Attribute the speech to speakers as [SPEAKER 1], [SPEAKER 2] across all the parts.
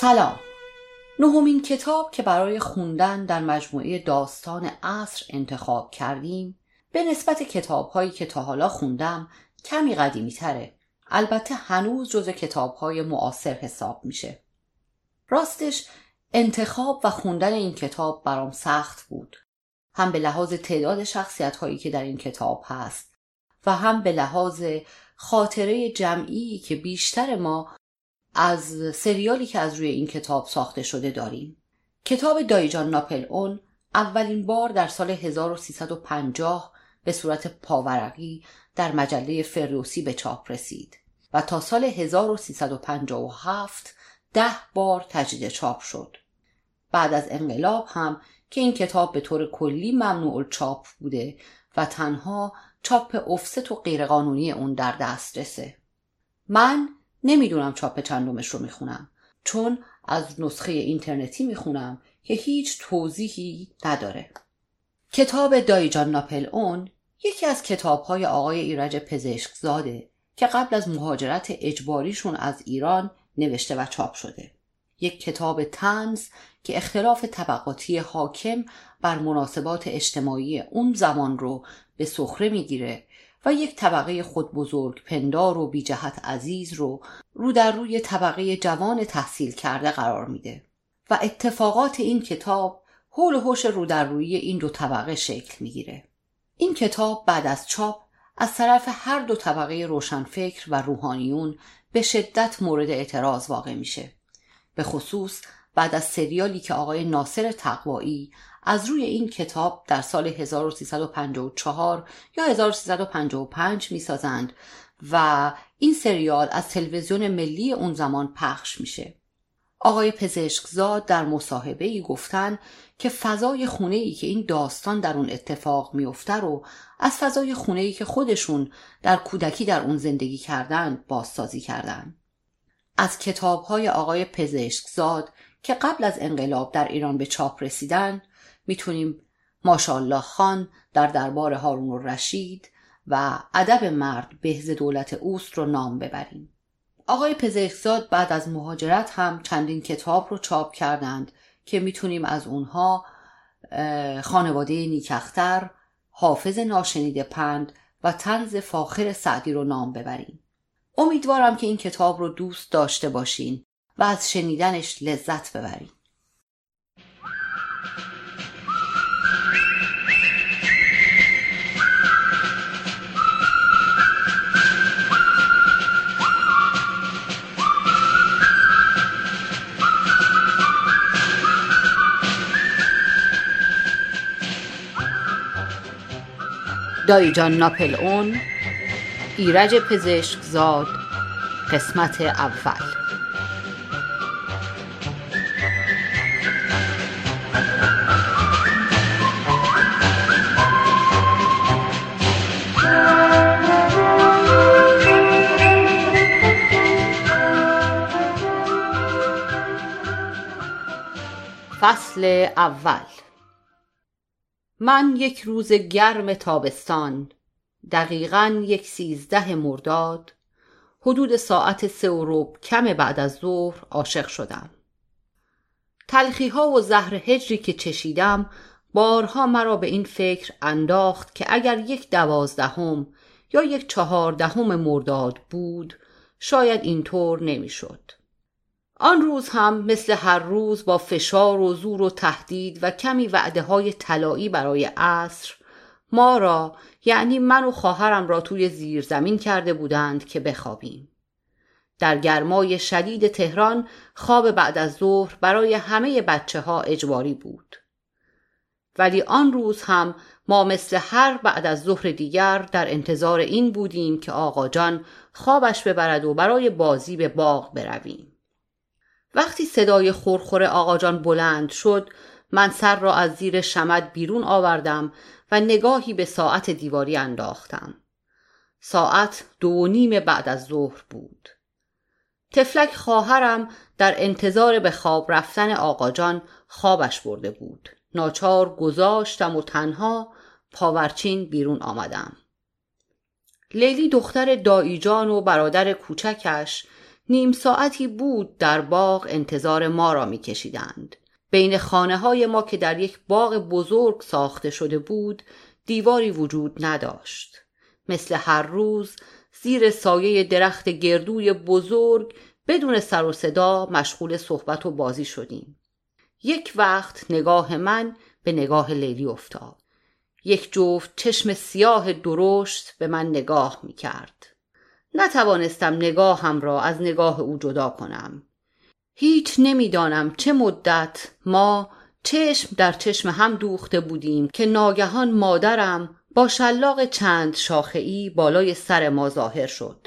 [SPEAKER 1] سلام. نهمین کتاب که برای خوندن در مجموعه داستان عصر انتخاب کردیم به نسبت کتاب هایی که تا حالا خوندم کمی قدیمی تره البته هنوز جز کتاب های معاصر حساب میشه. راستش انتخاب و خوندن این کتاب برام سخت بود. هم به لحاظ تعداد شخصیت هایی که در این کتاب هست و هم به لحاظ خاطره جمعی که بیشتر ما از سریالی که از روی این کتاب ساخته شده داریم. کتاب دایجان ناپل اون اولین بار در سال 1350 به صورت پاورقی در مجله فردوسی به چاپ رسید و تا سال 1357 ده بار تجدید چاپ شد. بعد از انقلاب هم که این کتاب به طور کلی ممنوع چاپ بوده و تنها چاپ افست و غیرقانونی اون در دسترسه. من نمی‌دونم چاپ چندمش رو می‌خونم. چون از نسخه اینترنتی می‌خونم که هیچ توضیحی نداره. کتاب دایجان ناپل اون یکی از کتابهای آقای ایرج پزشکزاده که قبل از مهاجرت اجباریشون از ایران نوشته و چاپ شده. یک کتاب تنز که اختلاف طبقاتی حاکم بر مناسبات اجتماعی اون زمان رو به سخره می‌گیره و یک طبقه خود بزرگ پندار و بی جهت عزیز رو رو در روی طبقه جوان تحصیل کرده قرار میده و اتفاقات این کتاب حول و حوش رو در روی این دو طبقه شکل می‌گیره. این کتاب بعد از چاپ از طرف هر دو طبقه روشنفکر و روحانیون به شدت مورد اعتراض واقع میشه. به خصوص بعد از سریالی که آقای ناصر تقوایی از روی این کتاب در سال 1354 یا 1355 می‌سازند و این سریال از تلویزیون ملی اون زمان پخش میشه. آقای پزشکزاد در مصاحبه ای گفتن که فضای خونه ای که این داستان در اون اتفاق میفته رو از فضای خونه ای که خودشون در کودکی در اون زندگی کردن بازسازی کردن. از کتاب های آقای پزشکزاد که قبل از انقلاب در ایران به چاپ رسیدن می‌تونیم ماشاءالله خان در دربار هارون رشید و ادب مرد بهز دولت اوست رو نام ببریم. آقای پزشکزاد بعد از مهاجرت هم چندین کتاب رو چاپ کردند که می‌تونیم از اونها خانواده نیکختر حافظ ناشنیده پند و تنز فاخر سعدی رو نام ببریم. امیدوارم که این کتاب رو دوست داشته باشین و از شنیدنش لذت ببرین. دایجان ناپل اون ایرج پزشکزاد قسمت اول. فصل اول. من یک روز گرم تابستان دقیقا یک سیزده مرداد حدود ساعت سه و رب کم بعد از ظهر عاشق شدم تلخی ها و زهر هجری که چشیدم بارها مرا به این فکر انداخت که اگر یک دوازدهم یا یک چهاردهم مرداد بود شاید اینطور نمی‌شد. آن روز هم مثل هر روز با فشار و زور و تهدید و کمی وعده های طلایی برای عصر ما را یعنی من و خواهرم را توی زیر زمین کرده بودند که بخوابیم. در گرمای شدید تهران خواب بعد از ظهر برای همه بچه ها اجباری بود. ولی آن روز هم ما مثل هر بعد از ظهر دیگر در انتظار این بودیم که آقا جان خوابش ببرد و برای بازی به باغ برویم. وقتی صدای خورخور آقا جان بلند شد من سر را از زیر شمد بیرون آوردم و نگاهی به ساعت دیواری انداختم. ساعت دو و نیم بعد از ظهر بود. تفلک خواهرم در انتظار به خواب رفتن آقا جان خوابش برده بود. ناچار گذاشتم و تنها پاورچین بیرون آمدم. لیلی دختر داییجان و برادر کوچکش نیم ساعتی بود در باغ انتظار ما را میکشیدند. بین خانه های ما که در یک باغ بزرگ ساخته شده بود دیواری وجود نداشت. مثل هر روز زیر سایه درخت گردوی بزرگ بدون سر و صدا مشغول صحبت و بازی شدیم. یک وقت نگاه من به نگاه لیلی افتاد. یک جفت چشم سیاه درشت به من نگاه می کرد نتوانستم نگاهم را از نگاه او جدا کنم. هیچ نمی‌دانم چه مدت ما چشم در چشم هم دوخته بودیم که ناگهان مادرم با شلاق چند شاخهای بالای سر ما ظاهر شد.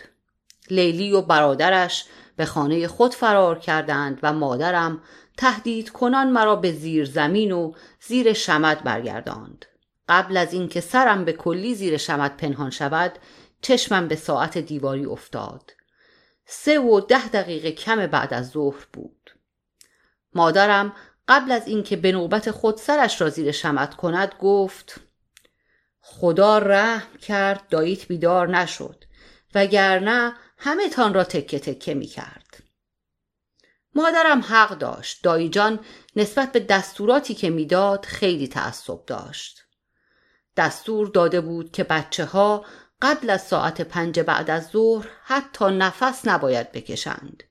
[SPEAKER 1] لیلی و برادرش به خانه خود فرار کردند و مادرم تهدید کنان مرا به زیر زمین و زیر شمد برگرداند. قبل از اینکه سرم به کلی زیر شمد پنهان شود چشمم به ساعت دیواری افتاد. سه و ده دقیقه کم بعد از ظهر بود. مادرم قبل از اینکه به نوبت خود سرش را زیر شمد کند گفت خدا رحم کرد داییت بیدار نشد وگرنه همه تان را تکه تکه می کرد. مادرم حق داشت. دایی جان نسبت به دستوراتی که می‌داد خیلی تعصب داشت. دستور داده بود که بچه ها قبل از ساعت پنج بعد از ظهر حتی نفس نباید بکشند.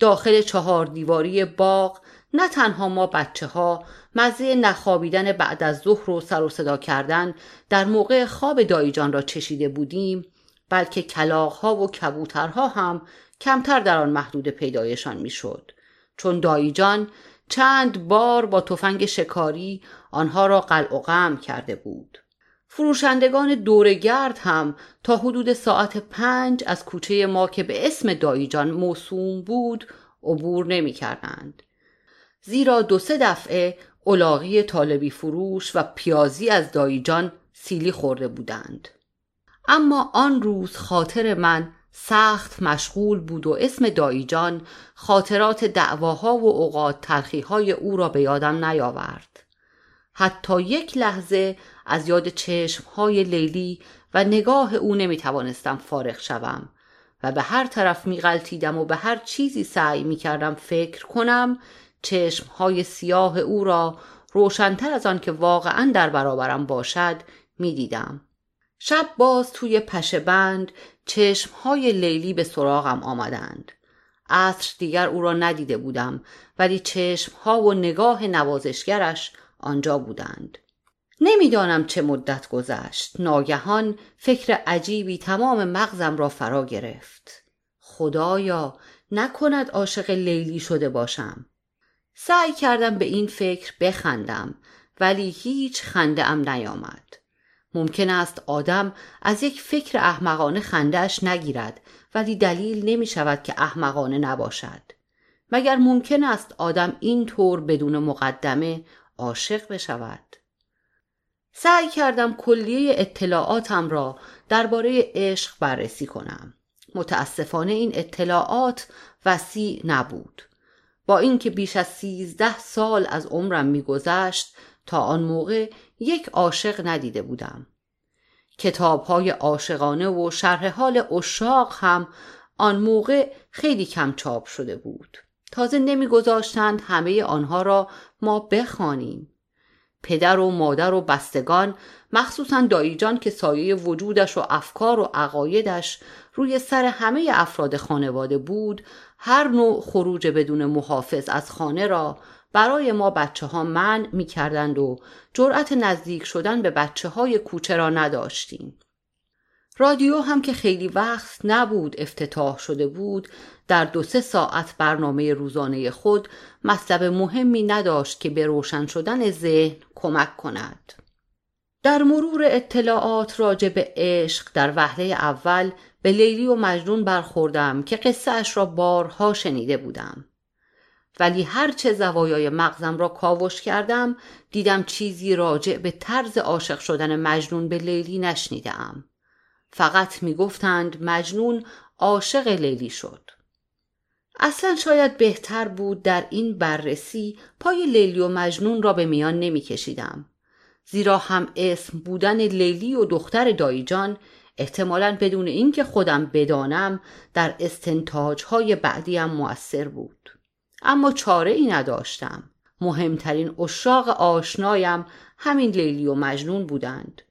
[SPEAKER 1] داخل چهار دیواری باغ نه تنها ما بچه ها مزه نخوابیدن بعد از ظهر و سر و صدا کردن در موقع خواب دایجان را چشیده بودیم بلکه کلاغها و کبوترها هم کمتر در آن محدود پیدایشان می‌شد. چون دایجان چند بار با تفنگ شکاری آنها را قلع و غم کرده بود. فروشندگان دورگرد هم تا حدود ساعت پنج از کوچه ما که به اسم دایجان موسوم بود عبور نمی کردند. زیرا دو سه دفعه اولاغی طالبی فروش و پیازی از دایجان سیلی خورده بودند. اما آن روز خاطر من سخت مشغول بود و اسم دایجان خاطرات دعواها و اوقات تلخیهای او را به یادم نیاورد. حتی یک لحظه از یاد چشمهای لیلی و نگاه او نمی توانستم فارغ شوم و به هر طرف می غلطیدم و به هر چیزی سعی می کردم فکر کنم چشمهای سیاه او را روشنتر از آن که واقعا در برابرم باشد می دیدم. شب باز توی پشه بند چشمهای لیلی به سراغم آمدند. عصر دیگر او را ندیده بودم ولی چشمها و نگاه نوازشگرش آنجا بودند. نمی‌دانم چه مدت گذشت. ناگهان فکر عجیبی تمام مغزم را فرا گرفت. خدایا نکند عاشق لیلی شده باشم. سعی کردم به این فکر بخندم ولی هیچ خنده ام نیامد. ممکن است آدم از یک فکر احمقانه خندهش نگیرد ولی دلیل نمی شود که احمقانه نباشد. مگر ممکن است آدم این طور بدون مقدمه عاشق بشود. سعی کردم کلیه اطلاعاتم را درباره عشق بررسی کنم. متاسفانه این اطلاعات وسیع نبود. با اینکه بیش از سیزده سال از عمرم میگذشت تا آن موقع یک عاشق ندیده بودم. کتاب های عاشقانه و شرح حال اشاق هم آن موقع خیلی کم چاپ شده بود. تازه نمیگذاشتند همه آنها را ما بخوانیم پدر و مادر و بستگان مخصوصا داییجان که سایه وجودش و افکار و عقایدش روی سر همه افراد خانواده بود هر نوع خروج بدون محافظ از خانه را برای ما بچه ها من می کردند و جرأت نزدیک شدن به بچه های کوچه را نداشتیم. رادیو هم که خیلی وقت نبود افتتاح شده بود در دو سه ساعت برنامه روزانه خود مطلب مهمی نداشت که به روشن شدن ذهن کمک کند. در مرور اطلاعات راجع به عشق در وهله اول به لیلی و مجنون برخوردم که قصه اش را بارها شنیده بودم. ولی هرچه زوایای مغزم را کاوش کردم دیدم چیزی راجع به طرز عاشق شدن مجنون به لیلی نشنیدم. فقط می‌گفتند مجنون عاشق لیلی شد. اصلا شاید بهتر بود در این بررسی پای لیلی و مجنون را به میان نمیکشیدم. زیرا هم اسم بودن لیلی و دختر دایجان احتمالا بدون اینکه خودم بدانم در استنتاج های بعدیم مؤثر بود اما چاره ای نداشتم مهمترین اشاق آشنایم همین لیلی و مجنون بودند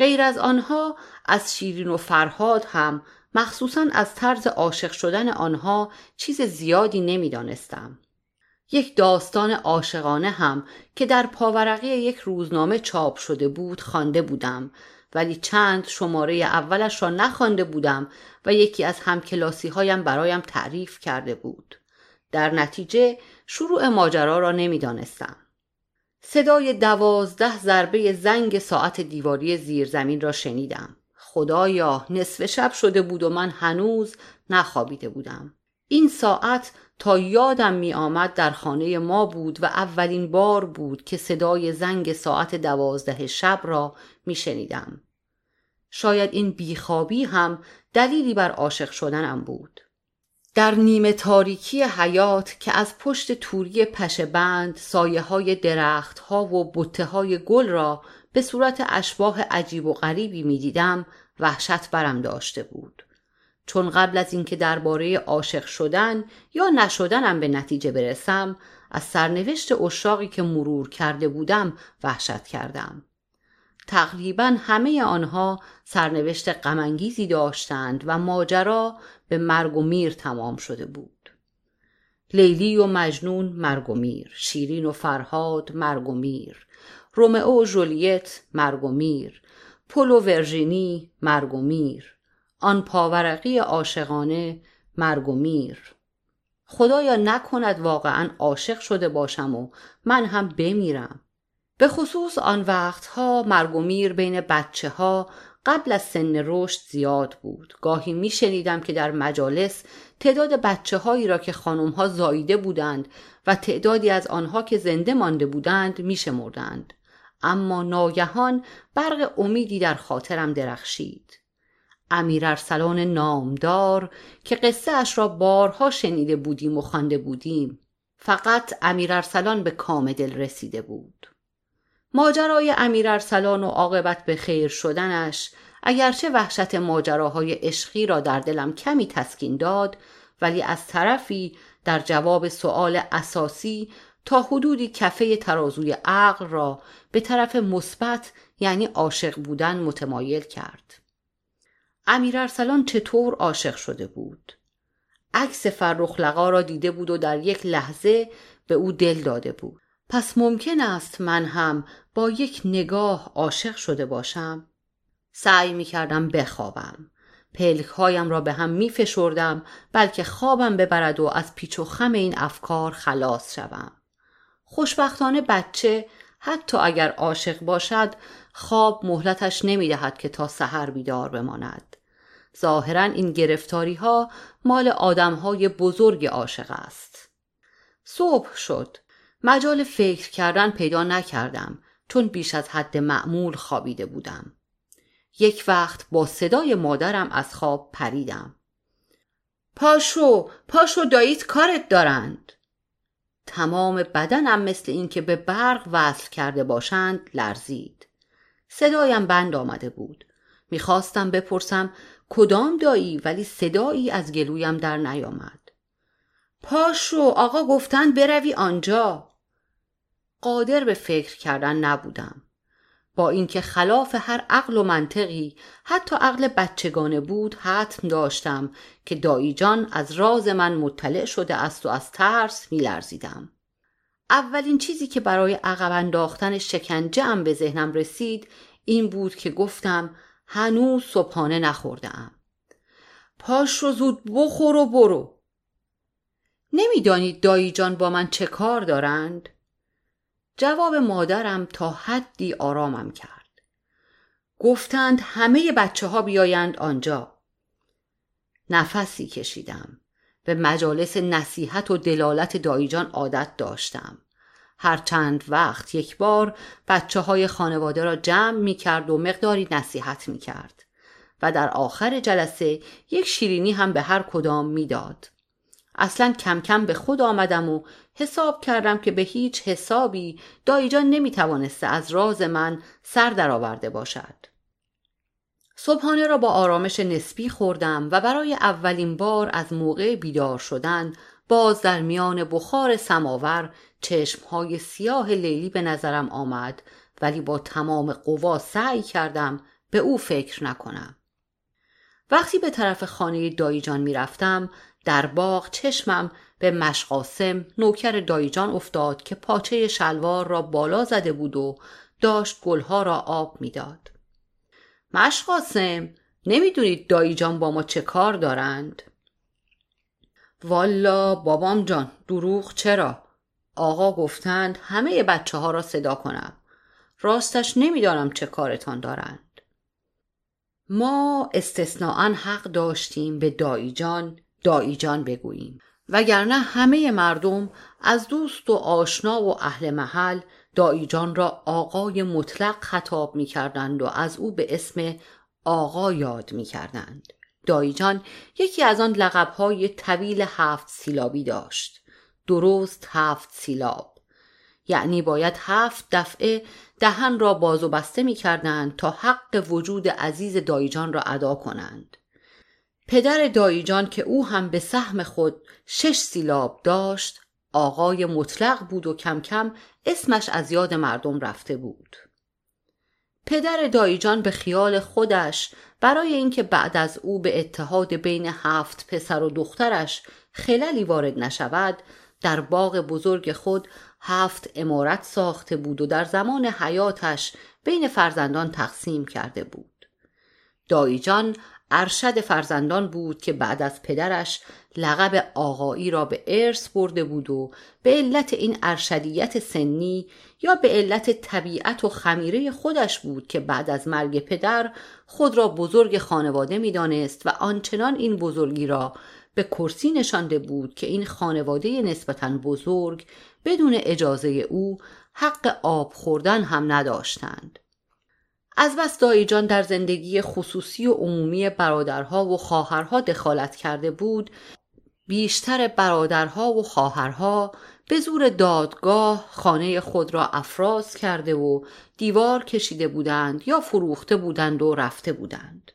[SPEAKER 1] غیر از آنها از شیرین و فرهاد هم مخصوصا از طرز عاشق شدن آنها چیز زیادی نمی‌دانستم. یک داستان عاشقانه هم که در پاورقی یک روزنامه چاپ شده بود خوانده بودم ولی چند شماره اولش را نخوانده بودم و یکی از همکلاسی هایم برایم تعریف کرده بود. در نتیجه شروع ماجرا را نمی‌دانستم. صدای دوازده ضربه زنگ ساعت دیواری زیرزمین را شنیدم. خدایا نصف شب شده بود و من هنوز نخوابیده بودم. این ساعت تا یادم می آمد در خانه ما بود و اولین بار بود که صدای زنگ ساعت دوازده شب را می شنیدم. شاید این بیخوابی هم دلیلی بر عاشق شدنم بود. در نیمه تاریکی حیات که از پشت توری پشه بند سایه های درخت ها و بطه های گل را به صورت اشباه عجیب و غریبی می دیدم وحشت برم داشته بود. چون قبل از اینکه درباره عاشق شدن یا نشدنم به نتیجه برسم از سرنوشت اشاقی که مرور کرده بودم وحشت کردم. تقریبا همه آنها سرنوشت غمانگیزی داشتند و ماجرا به مرگ و میر تمام شده بود. لیلی و مجنون مرگ و میر شیرین و فرهاد مرگ و میر رومئو و ژولیت مرگ و میر پل و ورژینی مرگ و میر آن پاورقی عاشقانه مرگ و میر. خدایا نکند واقعا عاشق شده باشم و من هم بمیرم. به خصوص آن وقتها مرگ و میر بین بچه ها قبل از سن رشد زیاد بود. گاهی می شنیدم که در مجالس تعداد بچه هایی را که خانم ها زاییده بودند و تعدادی از آنها که زنده مانده بودند می شمردند. اما ناگهان برق امیدی در خاطرم درخشید. امیر ارسلان نامدار که قصه اش را بارها شنیده بودیم و خوانده بودیم فقط امیر ارسلان به کام دل رسیده بود. ماجرای امیر ارسلان و عاقبت به خیر شدنش اگرچه وحشت ماجراهای عشقی را در دلم کمی تسکین داد ولی از طرفی در جواب سؤال اساسی تا حدودی کفه ترازوی عقل را به طرف مثبت یعنی عاشق بودن متمایل کرد. امیر ارسلان چطور عاشق شده بود؟ عکس فرخ لقا را دیده بود و در یک لحظه به او دل داده بود. پس ممکن است من هم با یک نگاه عاشق شده باشم؟ سعی می کردم بخوابم. پلک هایم را به هم می فشردم بلکه خوابم ببرد و از پیچ و خم این افکار خلاص شوم. خوشبختانه بچه حتی اگر عاشق باشد خواب مهلتش نمی دهد که تا سحر بیدار بماند. ظاهرا این گرفتاری ها مال آدم های بزرگ عاشق است. صبح شد. مجال فکر کردن پیدا نکردم چون بیش از حد معمول خوابیده بودم. یک وقت با صدای مادرم از خواب پریدم. پاشو پاشو داییت کارت دارند. تمام بدنم مثل اینکه به برق وصل کرده باشند لرزید. صدایم بند آمده بود. می‌خواستم بپرسم کدام دایی ولی صدایی از گلویم در نیامد. پاشو آقا گفتن بروی آنجا. قادر به فکر کردن نبودم. با اینکه خلاف هر عقل و منطقی حتی عقل بچگانه بود حتم داشتم که دایی جان از راز من مطلع شده است و از ترس میلرزیدم. اولین چیزی که برای عقب انداختن شکنجه ام به ذهنم رسید این بود که گفتم هنوز صبحانه نخوردم پاش رو زود بخور و برو. نمی‌دانید دایی جان با من چه کار دارند؟ جواب مادرم تا حدی آرامم کرد. گفتند همه بچه ها بیایند آنجا. نفسی کشیدم. به مجالس نصیحت و دلالت دایجان عادت داشتم. هر چند وقت یک بار بچه های خانواده را جمع می کرد و مقداری نصیحت می کرد و در آخر جلسه یک شیرینی هم به هر کدام می‌داد. اصلا کم کم به خود آمدم و حساب کردم که به هیچ حسابی دایی جان نمی توانسته از راز من سر درآورده باشد. صبحانه را با آرامش نسبی خوردم و برای اولین بار از موقع بیدار شدن باز در میان بخار سماور چشمهای سیاه لیلی به نظرم آمد ولی با تمام قوا سعی کردم به او فکر نکنم وقتی به طرف خانه دایجان می‌رفتم در باغ چشمم به مشقاسم نوکر دایجان افتاد که پاچه شلوار را بالا زده بود و داشت گلها را آب می‌داد. مشقاسم نمی‌دونید دایجان با ما چه کار دارند؟ والا بابام جان دروغ چرا؟ آقا گفتند همه بچه ها را صدا کنم. راستش نمی‌دانم چه کارتان دارند. ما استثناعا حق داشتیم به دایجان دایجان بگوییم وگرنه همه مردم از دوست و آشنا و اهل محل دایجان را آقای مطلق خطاب می کردند و از او به اسم آقا یاد می کردند. دایجان یکی از آن لقبهای طویل هفت سیلابی داشت. درست هفت سیلاب. یعنی باید هفت دفعه دهن را باز و بسته می کردند تا حق وجود عزیز دایجان را ادا کنند. پدر دایجان که او هم به سهم خود شش سیلاب داشت آقای مطلق بود و کم کم اسمش از یاد مردم رفته بود. پدر دایجان به خیال خودش برای اینکه بعد از او به اتحاد بین هفت پسر و دخترش خللی وارد نشود در باغ بزرگ خود هفت امارت ساخته بود و در زمان حیاتش بین فرزندان تقسیم کرده بود. دایجان ارشد فرزندان بود که بعد از پدرش لقب آقایی را به ارث برده بود و به علت این ارشدیت سنی یا به علت طبیعت و خمیره خودش بود که بعد از مرگ پدر خود را بزرگ خانواده می‌دانست و آنچنان این بزرگی را به کرسی نشانده بود که این خانواده نسبتا بزرگ بدون اجازه او حق آب خوردن هم نداشتند. از بس دایجان در زندگی خصوصی و عمومی برادرها و خواهرها دخالت کرده بود بیشتر برادرها و خواهرها به زور دادگاه خانه خود را افراز کرده و دیوار کشیده بودند یا فروخته بودند و رفته بودند.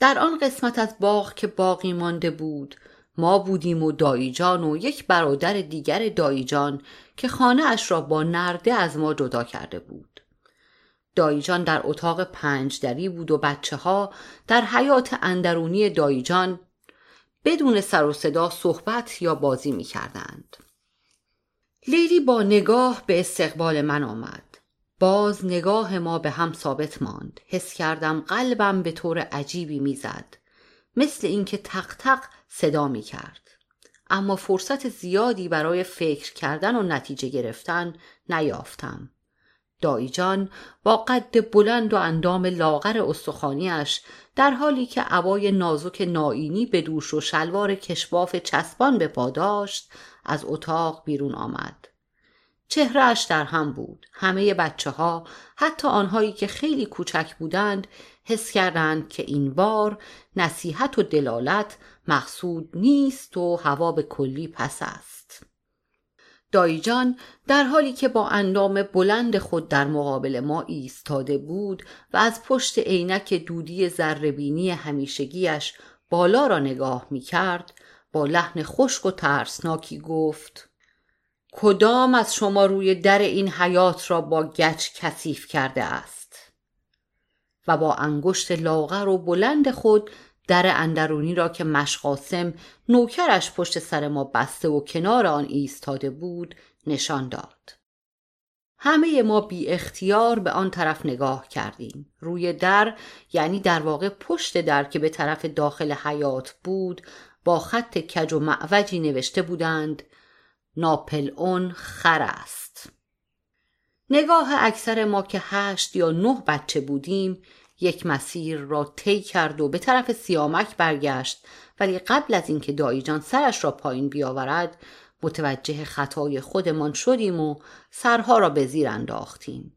[SPEAKER 1] در آن قسمت از باغ که باقی مانده بود ما بودیم و دایجان و یک برادر دیگر دایجان که خانه اش را با نرده از ما جدا کرده بود. دایجان در اتاق پنج دری بود و بچه ها در حیات اندرونی دایجان بدون سر و صدا صحبت یا بازی می کردند. لیلی با نگاه به استقبال من آمد. باز نگاه ما به هم ثابت ماند. حس کردم قلبم به طور عجیبی می‌زد. مثل اینکه تق تق صدا می کرد. اما فرصت زیادی برای فکر کردن و نتیجه گرفتن نیافتم. دایجان با قد بلند و اندام لاغر استخانیش در حالی که عبای نازک ناینی به دوش و شلوار کشباف چسبان به پا داشت از اتاق بیرون آمد. چهرهش در هم بود. همه بچه ها حتی آنهایی که خیلی کوچک بودند حس کردند که این بار نصیحت و دلالت مقصود نیست و هوا به کلی پس است. دایجان در حالی که با اندام بلند خود در مقابل ما ایستاده بود و از پشت عینک دودی زربینی همیشگیش بالا را نگاه می کرد با لحن خشک و ترسناکی گفت کدام از شما روی در این حیات را با گچ کثیف کرده است؟ و با انگشت لاغر و بلند خود در اندرونی را که مشقاسم نوکرش پشت سر ما بسته و کنار آن ایستاده بود نشان داد. همه ما بی اختیار به آن طرف نگاه کردیم. روی در یعنی در واقع پشت در که به طرف داخل حیات بود با خط کج و معوجی نوشته بودند ناپل اون خر است. نگاه اکثر ما که هشت یا نه بچه بودیم یک مسیر را طی کرد و به طرف سیامک برگشت. ولی قبل از اینکه دایجان سرش را پایین بیاورد متوجه خطای خودمان شدیم و سرها را به زیر انداختیم.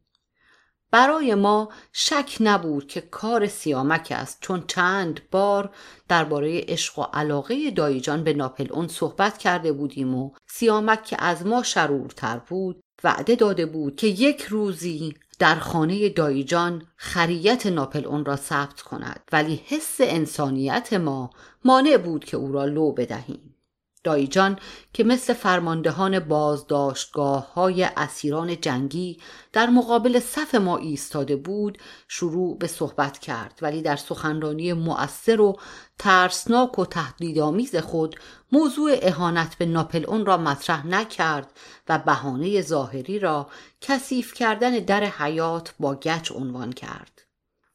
[SPEAKER 1] برای ما شک نبود که کار سیامک است چون چند بار درباره عشق و علاقه دایجان به ناپل اون صحبت کرده بودیم و سیامک که از ما شرورتر بود وعده داده بود که یک روزی در خانه دایجان خریت ناپل اون را ثبت کند ولی حس انسانیت ما مانع بود که او را لو بدهیم. دایجان که مثل فرماندهان بازداشتگاه های اسیران جنگی در مقابل صف ما ایستاده بود شروع به صحبت کرد. ولی در سخنرانی مؤثر و ترسناک و تهدیدآمیز خود موضوع اهانت به ناپل اون را مطرح نکرد و بهانه ظاهری را کثیف کردن در حیات با گچ عنوان کرد.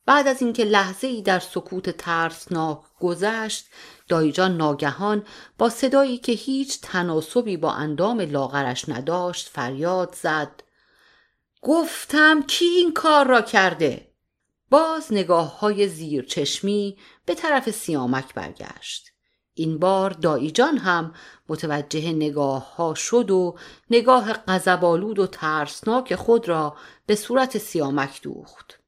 [SPEAKER 1] بعد از اینکه لحظه ای در سکوت ترسناک گذشت دایجان ناگهان با صدایی که هیچ تناسبی با اندام لاغرش نداشت فریاد زد. گفتم کی این کار را کرده؟ باز نگاه های زیر چشمی به طرف سیامک برگشت. این بار دایجان هم متوجه نگاه ها شد و نگاه قذبالود و ترسناک خود را به صورت سیامک دوخت.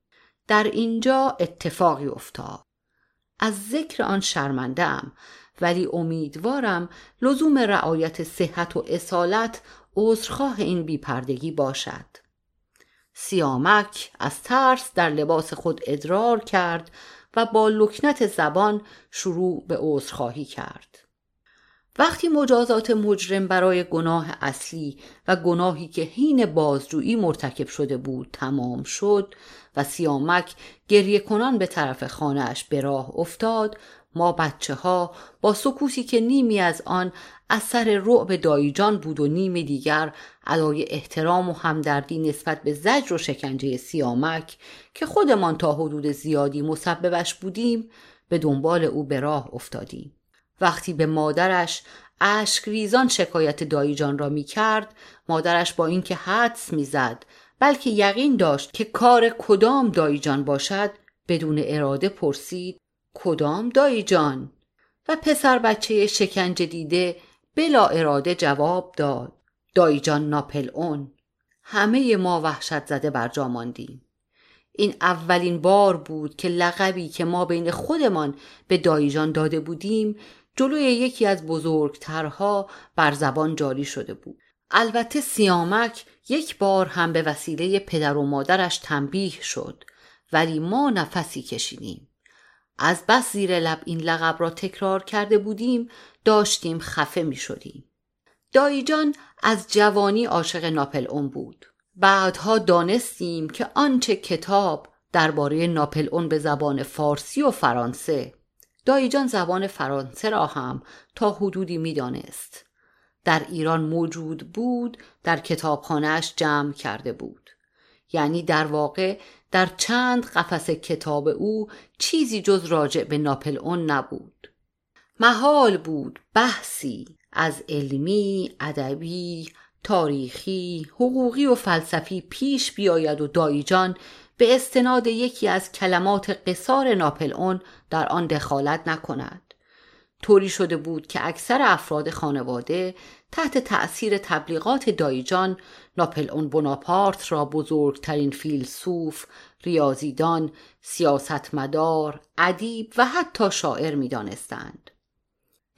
[SPEAKER 1] در اینجا اتفاقی افتاد. از ذکر آن شرمنده ولی امیدوارم لزوم رعایت صحت و اصالت عذرخواه این بیپردگی باشد. سیامک از ترس در لباس خود ادرار کرد و با لکنت زبان شروع به عذرخواهی کرد. وقتی مجازات مجرم برای گناه اصلی و گناهی که حین بازجویی مرتکب شده بود تمام شد و سیامک گریه کنان به طرف خانهاش به راه افتاد ما بچه ها با سکوتی که نیمی از آن اثر رعب دایجان بود و نیم دیگر علای احترام و همدردی نسبت به زجر و شکنجه سیامک که خودمان تا حدود زیادی مسببش بودیم به دنبال او به راه افتادیم. وقتی به مادرش اشک ریزان شکایت دایجان را می کرد مادرش با اینکه حدس می‌زد بلکه یقین داشت که کار کدام دایجان باشد بدون اراده پرسید کدام دایجان؟ و پسر بچه شکنجه دیده بلا اراده جواب داد دایجان ناپل اون. همه ما وحشت زده بر جا ماندیم. این اولین بار بود که لقبی که ما بین خودمان به دایجان داده بودیم جلوی یکی از بزرگترها بر زبان جاری شده بود. البته سیامک یک بار هم به وسیله پدر و مادرش تنبیه شد ولی ما نفسی کشیدیم. از بس زیر لب این لقب را تکرار کرده بودیم داشتیم خفه می شدیم. دایجان از جوانی عاشق ناپل اون بود. بعدها دانستیم که آنچه کتاب درباره ناپل اون به زبان فارسی و فرانسه دایجان زبان فرانسه را هم تا حدودی می‌دانست. در ایران موجود بود در کتابخانهاش جمع کرده بود. یعنی در واقع در چند قفس کتاب او چیزی جز راجع به ناپل اون نبود. محال بود بحثی از علمی، ادبی، تاریخی، حقوقی و فلسفی پیش بیاید و دایجان به استناد یکی از کلمات قصار ناپل اون در آن دخالت نکند طوری شده بود که اکثر افراد خانواده تحت تأثیر تبلیغات دایجان ناپل اون بناپارت را بزرگترین فیلسوف، ریاضیدان، سیاستمدار، ادیب و حتی شاعر می دانستند.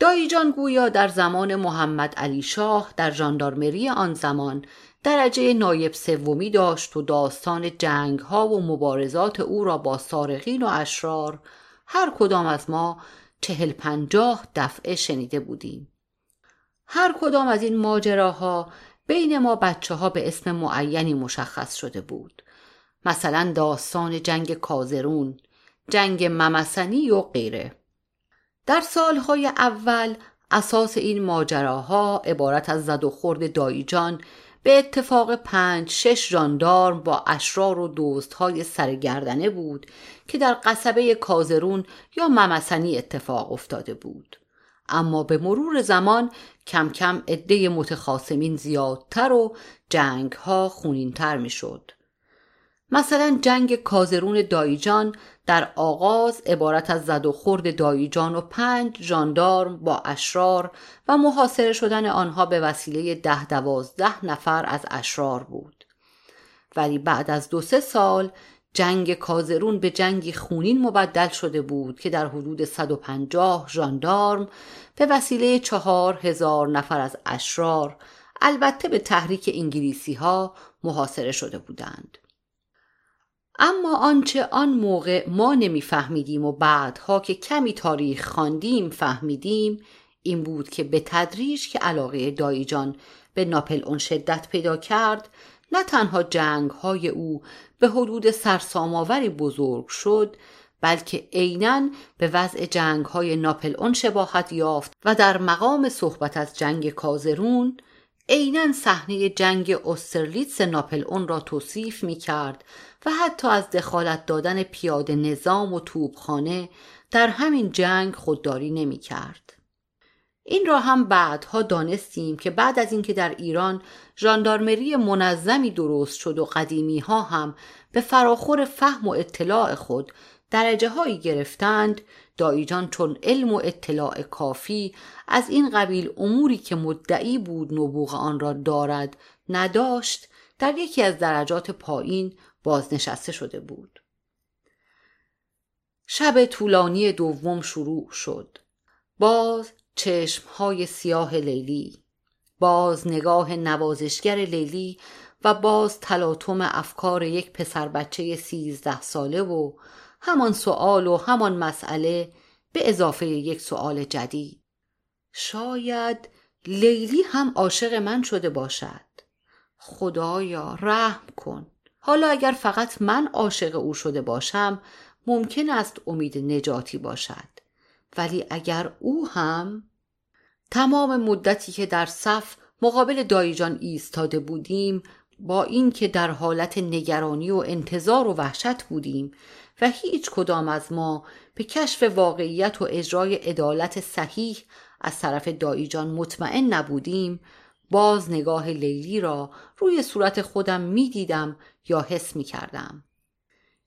[SPEAKER 1] دایجان گویا در زمان محمد علی شاه در ژاندارمری آن زمان درجه نایب سومی داشت و داستان جنگ ها و مبارزات او را با سارقین و اشرار هر کدام از ما چهل پنجاه دفعه شنیده بودیم. هر کدام از این ماجراها بین ما بچه ها به اسم معینی مشخص شده بود. مثلا داستان جنگ کازرون جنگ ممسنی و غیره. در سالهای اول اساس این ماجراها عبارت از زد و خورد دایجان به اتفاق پنج شش جاندارم با اشرار و دوستهای سرگردنه بود که در قصبه کازرون یا ممسنی اتفاق افتاده بود اما به مرور زمان کم کم عده متخاصمین زیادتر و جنگ ها خونینتر می شد. مثلا جنگ کازرون دایجان در آغاز عبارت از زد و خورد دایجان و پنج جاندارم با اشرار و محاصره شدن آنها به وسیله ده دوازده نفر از اشرار بود. ولی بعد از دو سه سال جنگ کازرون به جنگی خونین مبدل شده بود که در حدود 150 ژاندارم به وسیله چهار هزار نفر از اشرار البته به تحریک انگلیسی ها محاصره شده بودند. اما آنچه آن موقع ما نمیفهمیدیم و بعدها که کمی تاریخ خواندیم فهمیدیم این بود که به تدریج که علاقه دایجان به ناپل اون شدت پیدا کرد نه تنها جنگ های او به حدود سرساماوری بزرگ شد بلکه عینا به وضع جنگ های ناپل اون شباهت یافت و در مقام صحبت از جنگ کازرون عینا صحنه جنگ استرلیتس ناپل اون را توصیف می کرد و حتی از دخالت دادن پیاده نظام و توبخانه در همین جنگ خودداری نمی کرد. این را هم بعدها دانستیم که بعد از اینکه در ایران ژاندارمری منظمی درست شد و قدیمی ها هم به فراخور فهم و اطلاع خود درجه هایی گرفتند دایجان چون علم و اطلاع کافی از این قبیل اموری که مدعی بود نبوغ آن را دارد نداشت در یکی از درجات پایین بازنشسته شده بود. شب طولانی دوم شروع شد. باز چشمهای سیاه لیلی باز نگاه نوازشگر لیلی و باز تلاطم افکار یک پسر بچه سیزده ساله و همان سوال و همان مسئله به اضافه یک سوال جدید. شاید لیلی هم عاشق من شده باشد. خدایا رحم کن. حالا اگر فقط من عاشق او شده باشم ممکن است امید نجاتی باشد. ولی اگر او هم تمام مدتی که در صف مقابل دایجان ایستاده بودیم با اینکه در حالت نگرانی و انتظار و وحشت بودیم هیچ کدام از ما به کشف واقعیت و اجرای عدالت صحیح از طرف دایجان مطمئن نبودیم باز نگاه لیلی را روی صورت خودم می دیدم یا حس می کردم.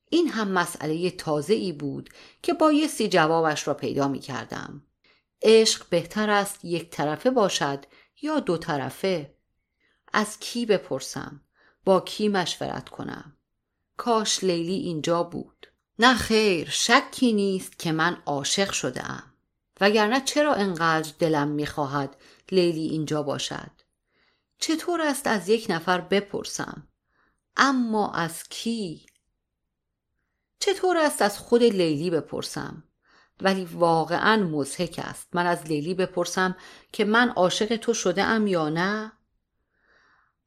[SPEAKER 1] این هم مسئله تازه ای بود که بایستی جوابش را پیدا می کردم. عشق بهتر است یک طرفه باشد یا دو طرفه از کی بپرسم با کی مشورت کنم کاش لیلی اینجا بود نه خیر شکی نیست که من عاشق شده ام وگرنه چرا انقدر دلم می‌خواهد لیلی اینجا باشد؟ چطور است از یک نفر بپرسم؟ اما از کی؟ چطور است از خود لیلی بپرسم؟ ولی واقعا مزهک است. من از لیلی بپرسم که من عاشق تو شده ام یا نه؟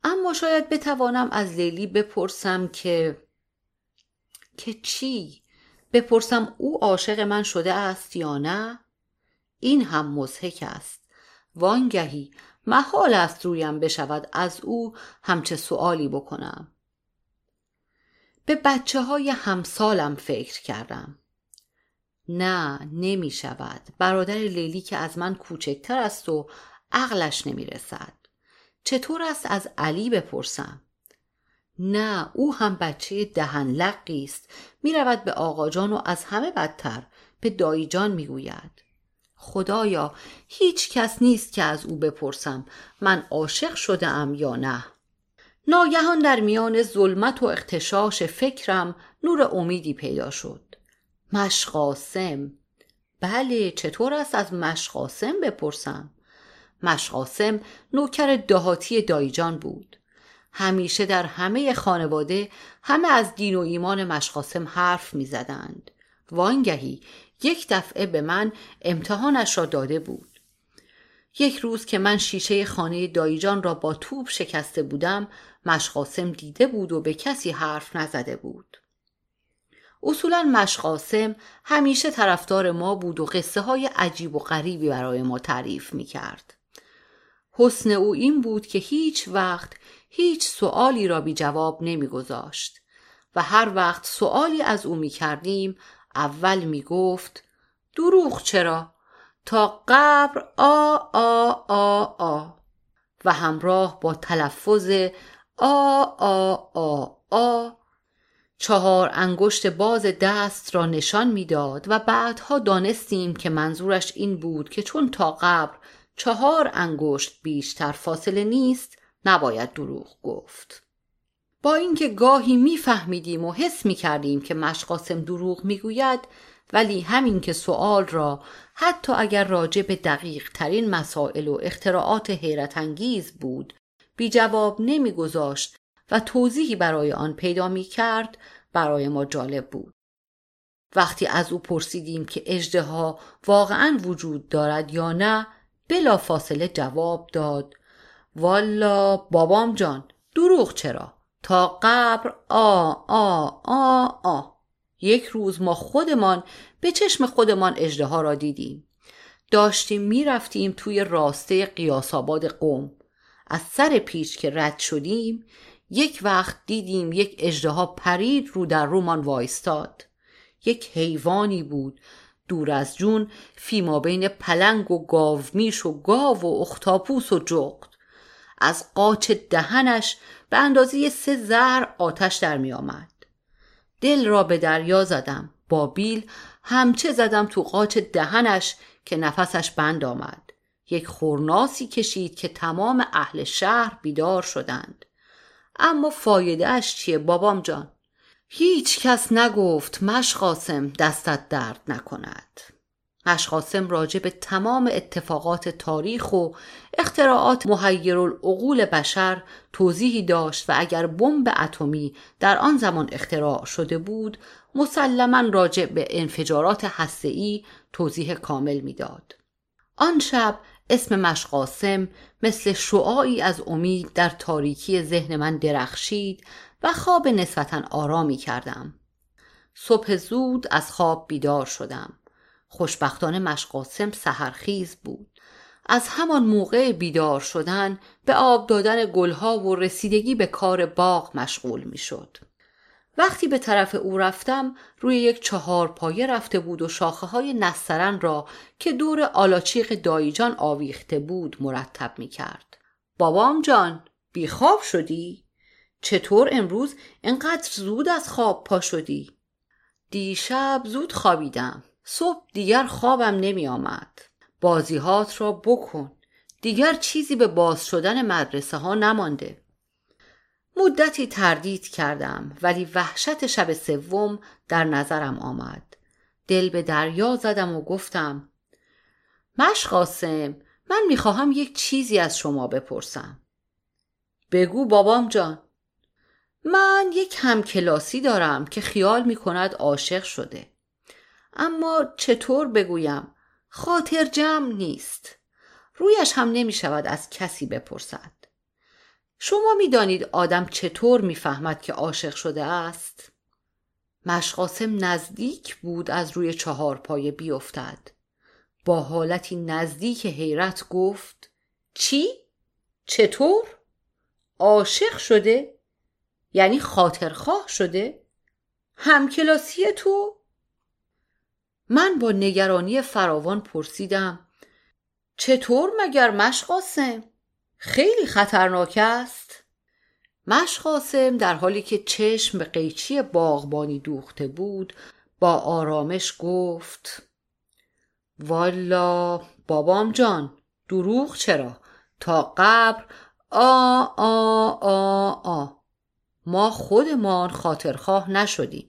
[SPEAKER 1] اما شاید بتوانم از لیلی بپرسم که که چی؟ بپرسم او عاشق من شده است یا نه؟ این هم مزهک است. وانگهی محال است رویم بشود از او همچه سوالی بکنم. به بچه های همسالم فکر کردم. نه نمی شود برادر لیلی که از من کوچکتر است و عقلش نمی رسد چطور است از علی بپرسم؟ نه او هم بچه دهن لقی است. می رود به آقاجان و از همه بدتر. به دایجان می گوید خدایا هیچ کس نیست که از او بپرسم. من عاشق شده ام یا نه؟ ناگهان در میان ظلمت و اختشاش فکرم نور امیدی پیدا شد. مشقاسم بله چطور است از مشقاسم بپرسم؟ مشقاسم نوکر دهاتی دایجان بود. همیشه در همه خانواده همه از دین و ایمان مشقاسم حرف می‌زدند. وانگهی یک دفعه به من امتحانش را داده بود. یک روز که من شیشه خانه دایجان را با توپ شکسته بودم مشقاسم دیده بود و به کسی حرف نزده بود. اصولا مشقاسم همیشه طرفدار ما بود و قصه های عجیب و غریبی برای ما تعریف می کرد. حسن او این بود که هیچ وقت هیچ سوالی را بی جواب نمی گذاشت و هر وقت سوالی از او می کردیم اول می گفت دروغ چرا؟ تا قبر آ آ آ آ و همراه با تلفظ آ آ آ آ چهار انگشت باز دست را نشان می‌داد و بعدها دانستیم که منظورش این بود که چون تا قبر چهار انگشت بیشتر فاصله نیست نباید دروغ گفت. با اینکه گاهی میفهمیدیم و حس می‌کردیم که مشقاسم دروغ می‌گوید ولی همین که سوال را حتی اگر راجع به دقیق ترین مسائل و اختراعات حیرت انگیز بود بی جواب نمیگذاشت و توضیحی برای آن پیدا می کرد برای ما جالب بود. وقتی از او پرسیدیم که اجده ها واقعا وجود دارد یا نه بلا فاصله جواب داد. والا بابام جان دروغ چرا؟ تا قبر آ آ آ آ. یک روز ما خودمان به چشم خودمان اجده را دیدیم. داشتیم می‌رفتیم توی راسته قیاساباد قوم از سر پیچ که رد شدیم یک وقت دیدیم یک اجده پرید رو در رومان وایستاد. یک حیوانی بود. دور از جون فیما بین پلنگ و گاومیش و گاو و اختاپوس و جغد. از قاچ دهنش به اندازه سه زر آتش در می آمد. دل را به دریا زدم. با بیل همچه زدم تو قاچ دهنش که نفسش بند آمد. یک خورناسی کشید که تمام اهل شهر بیدار شدند. اما فایده اش چیه بابام جان؟ هیچ کس نگفت مشقاسم دستت درد نکند مشقاسم راجع به تمام اتفاقات تاریخ و اختراعات العقول بشر توضیحی داشت و اگر بمب اتمی در آن زمان اختراع شده بود مسلما راجع به انفجارات هسته‌ای توضیح کامل می‌داد. آن شب اسم مشقاسم مثل شعاعی از امید در تاریکی ذهن من درخشید و خواب نسبتا آرامی کردم. صبح زود از خواب بیدار شدم. خوشبختانه مشقاسم سهرخیز بود. از همان موقع بیدار شدن به آب دادن گلها و رسیدگی به کار باغ مشغول می شد. وقتی به طرف او رفتم روی یک چهار پایه رفته بود و شاخه های نسترن را که دور آلاچیق دایجان آویخته بود مرتب می کرد. بابام جان بیخواب شدی؟ چطور امروز انقدر زود از خواب پا شدی؟ دیشب زود خوابیدم. صبح دیگر خوابم نمی آمد. بازیهات را بکن. دیگر چیزی به باز شدن مدرسه ها نمانده. مدتی تردید کردم ولی وحشت شب سوم در نظرم آمد. دل به دریا زدم و گفتم مشقاسم من می‌خواهم یک چیزی از شما بپرسم. بگو بابام جان. من یک همکلاسی دارم که خیال می کند عاشق شده. اما چطور بگویم خاطر جمع نیست. رویش هم نمی شود از کسی بپرسد. شما می دانید آدم چطور می‌فهمد که عاشق شده است؟ مشقاسم نزدیک بود از روی چهار پایه بیفتد. با حالتی نزدیک حیرت گفت چی؟ چطور؟ عاشق شده؟ یعنی خاطرخواه شده؟ همکلاسی تو؟ من با نگرانی فراوان پرسیدم چطور مگر مشقاسم؟ خیلی خطرناک است مشقاسم در حالی که چشم به قیچی باغبانی دوخته بود با آرامش گفت والا بابام جان دروغ چرا تا قبر آ آ آ آ ما خودمان خاطرخواه نشدیم.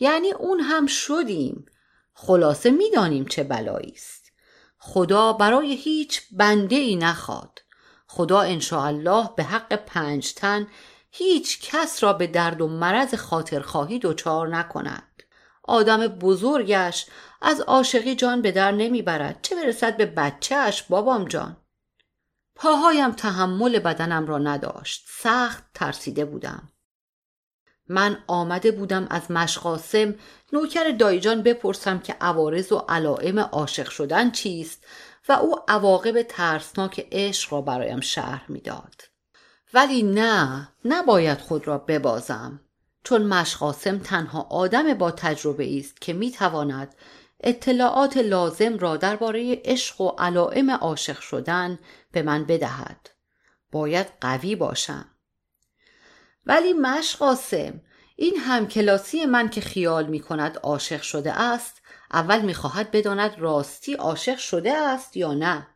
[SPEAKER 1] یعنی اون هم شدیم. خلاصه می‌دانیم چه بلایی است. خدا برای هیچ بنده ای نخواد. خدا الله به حق پنج تن هیچ کس را به درد و مرض خاطرخواهی دچار نکند. آدم بزرگش از عاشقی جان به در نمی‌برد. چه برسد به بچهش بابام جان؟ پاهایم تحمل بدنم را نداشت. سخت ترسیده بودم. من آمده بودم از مشقاسم نوکر دایجان بپرسم که عوارض و علائم عاشق شدن چیست و او عواقب ترسناک عشق را برایم شرح می‌داد. ولی نه نباید خود را ببازم. چون مشقاسم تنها آدم با تجربه است که می‌تواند اطلاعات لازم را درباره عشق و علائم عاشق شدن به من بدهد. باید قوی باشم. ولی مشقاسم این همکلاسی من که خیال می کند عاشق شده است اول می‌خواهد بداند راستی عاشق شده است یا نه.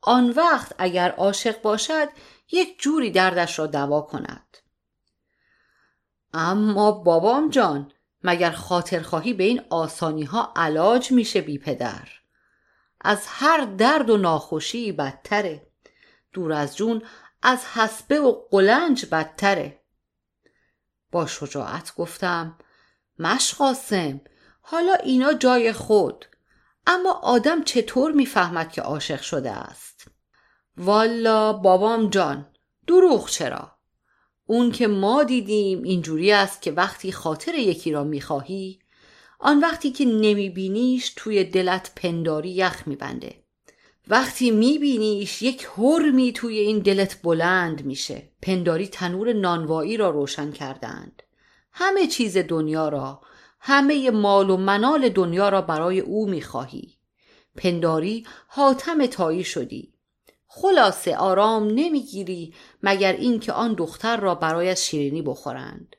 [SPEAKER 1] آن وقت اگر عاشق باشد یک جوری دردش را دوا کند. اما بابام جان مگر خاطرخواهی به این آسانی ها علاج میشه بی پدر از هر درد و ناخوشی بدتره. دور از جون از حسبه و قلنج بدتره. با شجاعت گفتم مشقاسم حالا اینا جای خود. اما آدم چطور می‌فهمد که عاشق شده است؟ والا بابام جان دروغ چرا؟ اون که ما دیدیم اینجوری است که وقتی خاطر یکی را می‌خواهی آن وقتی که نمیبینیش توی دلت پنداری یخ میبنده. وقتی میبینیش یک حرمی توی این دلت بلند میشه. پنداری تنور نانوایی را روشن کردند. همه چیز دنیا را همه مال و منال دنیا را برای او می‌خواهی. پنداری حاتم تایی شدی. خلاصه آرام نمی‌گیری مگر اینکه آن دختر را برای شیرینی بخورند.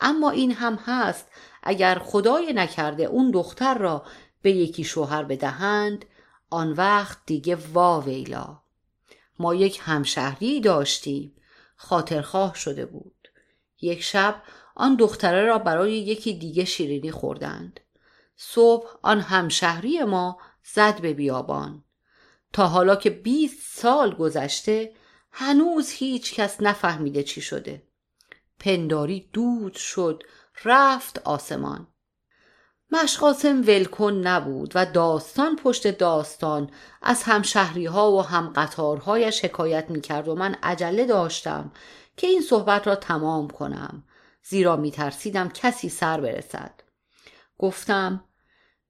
[SPEAKER 1] اما این هم هست اگر خدای نکرده اون دختر را به یکی شوهر بدهند آن وقت دیگه واویلا ما یک همشهری داشتیم خاطرخواه شده بود. یک شب آن دختره را برای یکی دیگه شیرینی خوردند. صبح آن همشهری ما زد به بیابان. تا حالا که 20 سال گذشته هنوز هیچ کس نفهمیده چی شده. پنداری دود شد رفت آسمان. مشقاسم ولکن نبود و داستان پشت داستان از همشهری ها و هم قطارهایش حکایت می کرد و من عجله داشتم که این صحبت را تمام کنم. زیرا می ترسیدم کسی سر برسد. گفتم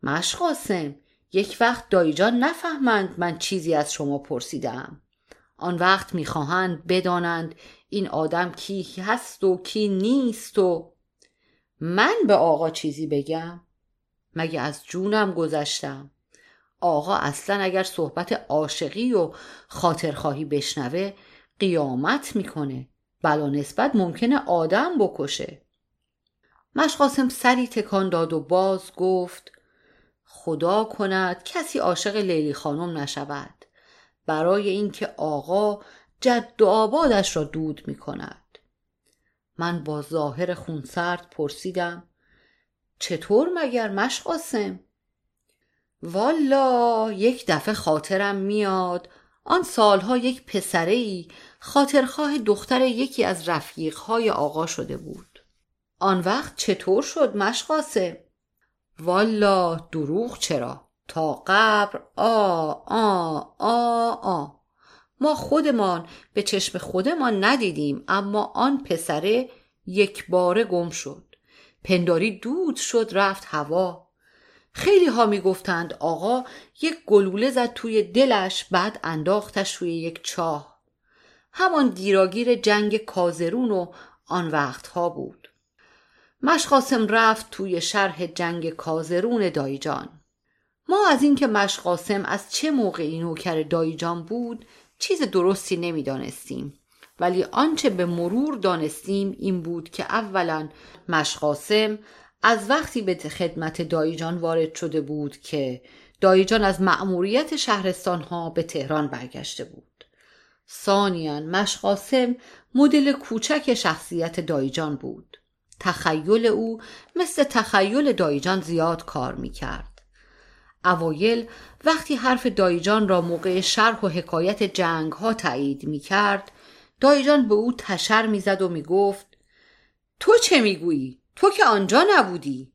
[SPEAKER 1] مشقاسم یک وقت دایجان نفهمند من چیزی از شما پرسیدم. آن وقت می‌خواهند بدانند این آدم کی هست و کی نیست و من به آقا چیزی بگم؟ مگه از جونم گذشتم؟ آقا اصلا اگر صحبت عاشقی و خاطرخواهی بشنوه قیامت می‌کنه. بلا نسبت ممکنه آدم بکشه. مشقاسم سری تکان داد و باز گفت خدا کند کسی عاشق لیلی خانم نشود. برای اینکه آقا جد و آبادش را دود می کند من با ظاهر خونسرد پرسیدم چطور مگر مشقاسم والا یک دفعه خاطرم میاد آن سالها یک پسره ای خاطرخواه دختر یکی از رفیقهای آقا شده بود. آن وقت چطور شد مشقاسم والا دروغ چرا؟ تا قبر آ آ آ آ. ما خودمان به چشم خودمان ندیدیم اما آن پسره یک باره گم شد. پنداری دود شد رفت هوا. خیلی ها می گفتند آقا یک گلوله زد توی دلش بعد انداختش روی یک چاه. همان گیراگیر جنگ کازرون و آن وقتها بود. مشقاسم رفت توی شرح جنگ کازرون دایجان. ما از اینکه مشقاسم از چه موقعی نوکر دایجان بود چیز درستی نمی‌دانستیم. ولی آنچه به مرور دانستیم این بود که اولا مشقاسم از وقتی به خدمت دایجان وارد شده بود که دایجان از مأموریت شهرستان ها به تهران برگشته بود. ثانیا مشقاسم مدل کوچک شخصیت دایجان بود. تخیل او مثل تخیل دایجان زیاد کار می کرد. اوایل وقتی حرف دایجان را موقع شرح و حکایت جنگ ها تایید می کرد دایجان به او تشر می زد و می گفت تو چه می گویی؟ تو که آنجا نبودی؟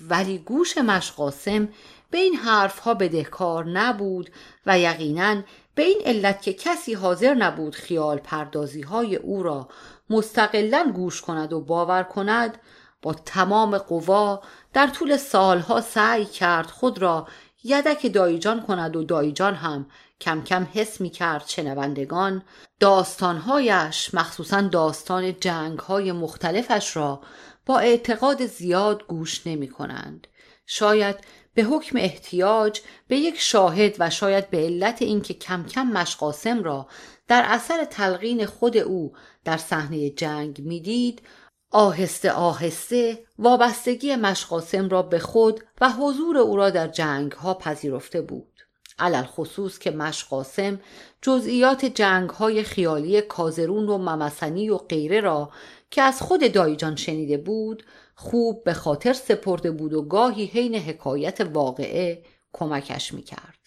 [SPEAKER 1] ولی گوش مشقاسم به این حرفها بدهکار نبود و یقینا به این علت که کسی حاضر نبود خیال پردازی های او را مستقلا گوش کند و باور کند با تمام قوا در طول سالها سعی کرد خود را یدک دایجان کند و دایجان هم کم کم حس می کرد شنوندگان داستانهایش مخصوصا داستان جنگهای مختلفش را با اعتقاد زیاد گوش نمی کنند. شاید به حکم احتیاج به یک شاهد و شاید به علت اینکه کم کم مشقاسم را در اثر تلقین خود او در صحنه جنگ می‌دید آهسته آهسته وابستگی مشقاسم را به خود و حضور او را در جنگ ها پذیرفته بود. علل خصوص که مشقاسم جزئیات جنگ های خیالی کازرون و ممسنی و غیره را که از خود دایجان شنیده بود خوب به خاطر سپرده بود و گاهی حین حکایت واقعه کمکش می‌کرد.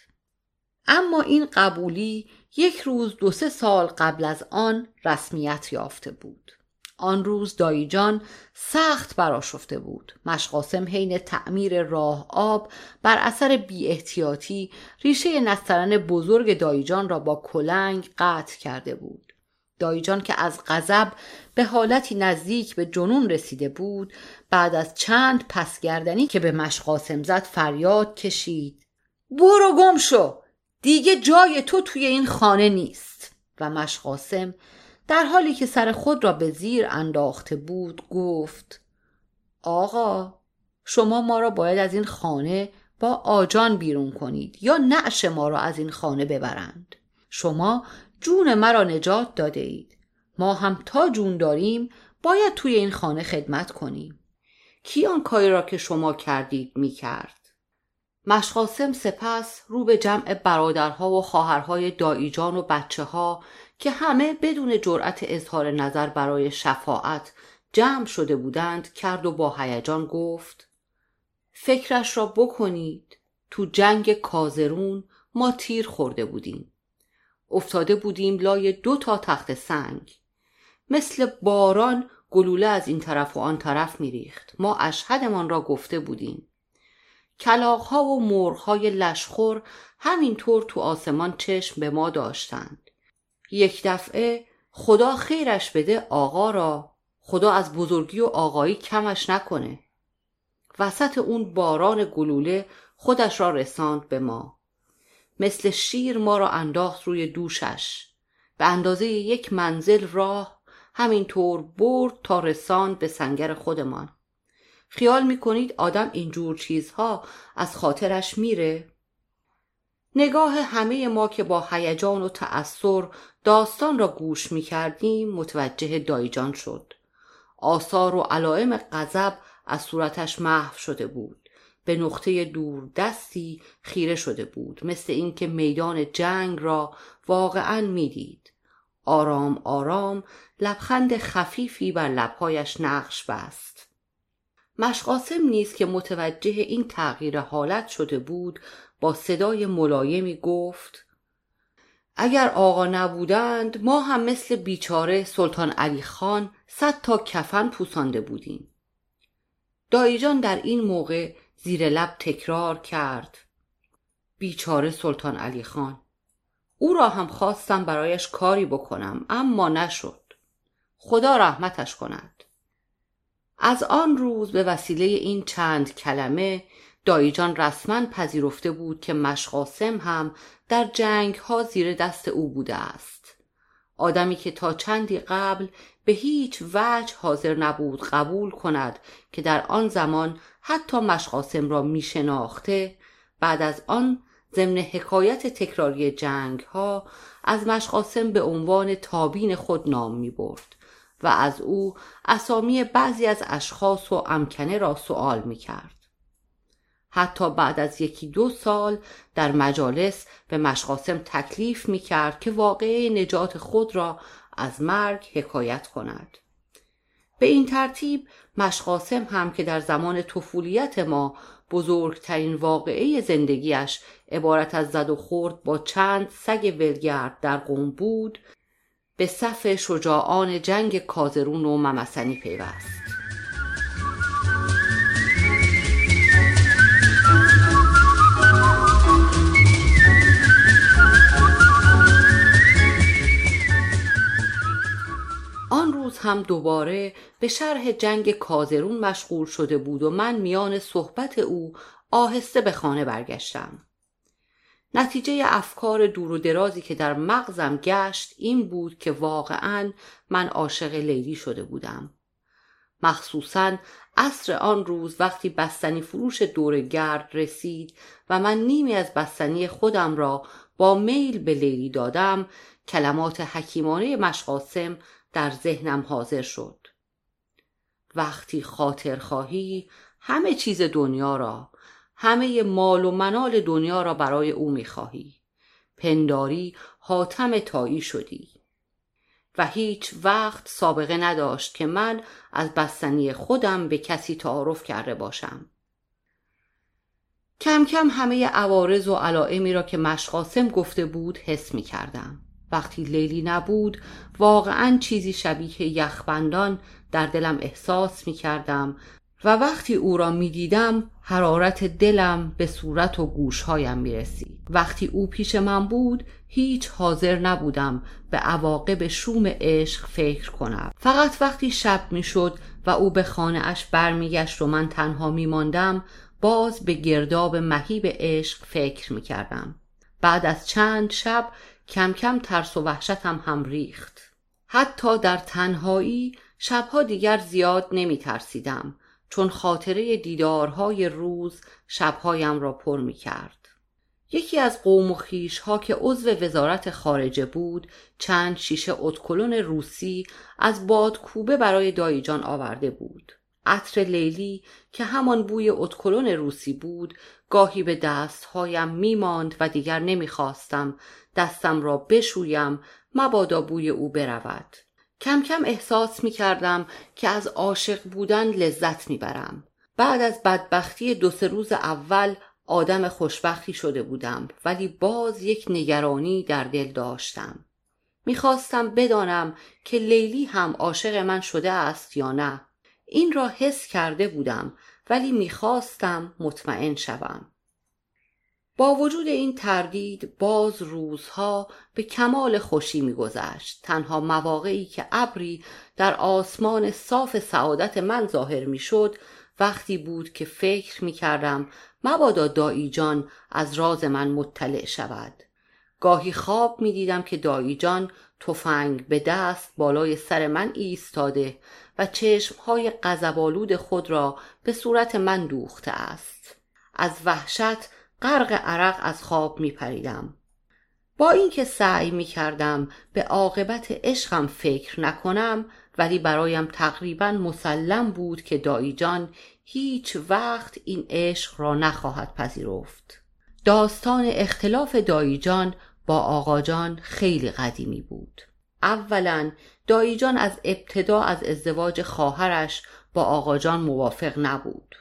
[SPEAKER 1] اما این قبولی یک روز دو سه سال قبل از آن رسمیت یافته بود. آن روز دایجان سخت براشفته بود. مشقاسم حین تعمیر راه آب بر اثر بی احتیاطی ریشه نسترن بزرگ دایجان را با کلنگ قطع کرده بود. دایجان که از غضب به حالتی نزدیک به جنون رسیده بود بعد از چند پسگردنی که به مشقاسم زد فریاد کشید. برو گم شو! دیگه جای تو توی این خانه نیست. و مشقاسم در حالی که سر خود را به زیر انداخته بود گفت آقا شما ما را باید از این خانه با آجان بیرون کنید یا نعش ما را از این خانه ببرند. شما جون مرا نجات داده اید. ما هم تا جون داریم باید توی این خانه خدمت کنیم. کی آن کاری را که شما کردید می کرد؟ مشقاسم سپس رو به جمع برادرها و خواهرهای داییجان و بچه ها که همه بدون جرأت اظهار نظر برای شفاعت جمع شده بودند کرد و با هیجان گفت فکرش را بکنید. تو جنگ کازرون ما تیر خورده بودیم. افتاده بودیم لای دو تا تخت سنگ. مثل باران گلوله از این طرف و آن طرف میریخت. ما اشهدمان را گفته بودیم. کلاغها و مرغهای لشخور همینطور تو آسمان چشم به ما داشتند. یک دفعه خدا خیرش بده آقا را. خدا از بزرگی و آقایی کمش نکنه. وسط اون باران گلوله خودش را رساند به ما. مثل شیر ما را انداخت روی دوشش. به اندازه یک منزل راه همینطور برد تا رساند به سنگر خودمان. خیال می‌کنید آدم اینجور چیزها از خاطرش میره؟ نگاه همه ما که با هیجان و تأثر داستان را گوش می کردیم متوجه دایجان شد. آثار و علائم غضب از صورتش محو شده بود. به نقطه دور دستی خیره شده بود مثل اینکه میدان جنگ را واقعا می‌دید. آرام آرام لبخند خفیفی بر لبهایش نقش بست. مشقاسم نیز که متوجه این تغییر حالت شده بود با صدای ملایمی گفت اگر آقا نبودند ما هم مثل بیچاره سلطان علی خان صد تا کفن پوسانده بودیم. دایجان در این موقع زیر لب تکرار کرد بیچاره سلطان علی خان او را هم خواستم برایش کاری بکنم اما نشد. خدا رحمتش کند. از آن روز به وسیله این چند کلمه دایجان رسما پذیرفته بود که مشقاسم هم در جنگ ها زیر دست او بوده است آدمی که تا چندی قبل به هیچ وجه حاضر نبود قبول کند که در آن زمان حتی مشقاسم را می شناخته بعد از آن ضمن حکایت تکراری جنگ ها از مشقاسم به عنوان تابین خود نام می برد و از او اسامی بعضی از اشخاص و امکنه را سوال می کرد. حتی بعد از یکی دو سال در مجالس به مشقاسم تکلیف می کرد که واقعه نجات خود را از مرگ حکایت کند. به این ترتیب مشقاسم هم که در زمان طفولیت ما بزرگترین واقعه زندگیش عبارت از زد و خورد با چند سگ ولگرد در قوم بود به صف شجاعان جنگ کازرون و ممسنی پیوست. هم دوباره به شرح جنگ کازرون مشغول شده بود و من میان صحبت او آهسته به خانه برگشتم. نتیجه افکار دور و درازی که در مغزم گشت این بود که واقعا من عاشق لیلی شده بودم. مخصوصا عصر آن روز وقتی بستنی فروش دور گرد رسید و من نیمی از بستنی خودم را با میل به لیلی دادم کلمات حکیمانه مشقاسم در ذهنم حاضر شد. وقتی خاطر خواهی همه چیز دنیا را همه مال و منال دنیا را برای او می‌خواهی. پنداری حاتم تایی شدی. و هیچ وقت سابقه نداشت که من از بستنی خودم به کسی تعارف کرده باشم. کم کم همه عوارض و علائمی را که مشقاسم گفته بود حس می کردم وقتی لیلی نبود واقعا چیزی شبیه یخبندان در دلم احساس می کردم و وقتی او را می دیدم حرارت دلم به صورت و گوشهایم می رسید وقتی او پیش من بود هیچ حاضر نبودم به عواقب شوم عشق فکر کنم. فقط وقتی شب می شد و او به خانه اش برمیگشت و من تنها می ماندم باز به گرداب مهیب عشق فکر می کردم بعد از چند شب کم کم ترس و وحشتم هم ریخت حتی در تنهایی شبها دیگر زیاد نمی ترسیدم چون خاطره دیدارهای روز شبهایم را پر می کرد. یکی از قوم و خیش ها که عضو وزارت خارجه بود چند شیشه اتکلون روسی از بادکوبه برای دایجان آورده بود. عطر لیلی که همان بوی اتکلون روسی بود گاهی به دستهایم میماند و دیگر نمی‌خواستم دستم را بشویم مبادا بوی او برود کم کم احساس می کردم که از عاشق بودن لذت می برم. بعد از بدبختی دو سه روز اول آدم خوشبختی شده بودم ولی باز یک نگرانی در دل داشتم. می‌خواستم بدانم که لیلی هم عاشق من شده است یا نه. این را حس کرده بودم ولی می‌خواستم مطمئن شوم. با وجود این تردید باز روزها به کمال خوشی میگذشت. تنها مواقعی که ابری در آسمان صاف سعادت من ظاهر می‌شد وقتی بود که فکر می‌کردم مبادا دایی جان از راز من مطلع شود. گاهی خواب می‌دیدم که دایی جان تفنگ به دست بالای سر من ایستاده و چشمهای غضبآلود خود را به صورت من دوخته است. از وحشت غرق عرق از خواب می پریدم. با اینکه سعی می کردم به عاقبت عشقم فکر نکنم ولی برایم تقریبا مسلم بود که دایی جان هیچ وقت این عشق را نخواهد پذیرفت. داستان اختلاف دایی جان با آقا جان خیلی قدیمی بود. اولا دایی جان از ابتدا از ازدواج خواهرش با آقا جان موافق نبود.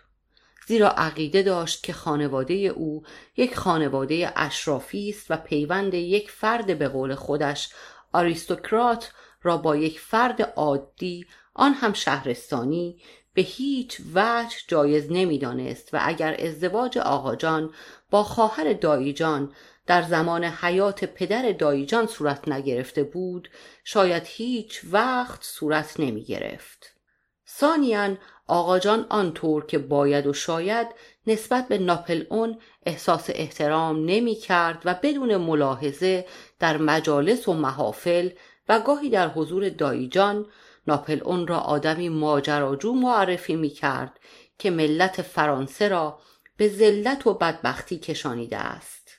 [SPEAKER 1] زیرا عقیده داشت که خانواده او یک خانواده اشرافی است و پیوند یک فرد به قول خودش آریستوکرات را با یک فرد عادی آن هم شهرستانی به هیچ وجه جایز نمی‌دانست و اگر ازدواج آقاجان با خواهر داییجان در زمان حیات پدر داییجان صورت نگرفته بود شاید هیچ وقت صورت نمی گرفت. ثانیا آقاجان آنطور که باید و شاید نسبت به ناپل اون احساس احترام نمی کرد و بدون ملاحظه در مجالس و محافل و گاهی در حضور دایجان ناپل اون را آدمی ماجراجو معرفی می کرد که ملت فرانسه را به ذلت و بدبختی کشانیده است.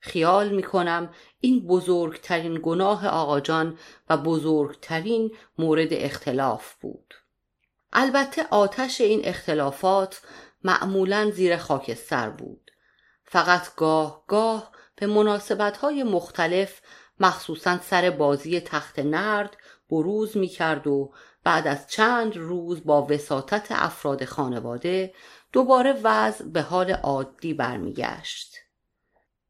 [SPEAKER 1] خیال می کنم این بزرگترین گناه آقاجان و بزرگترین مورد اختلاف بود. البته آتش این اختلافات معمولا زیر خاکستر بود فقط گاه گاه به مناسبت های مختلف مخصوصا سر بازی تخت نرد بروز می کرد و بعد از چند روز با وساطت افراد خانواده دوباره وضع به حال عادی برمیگشت.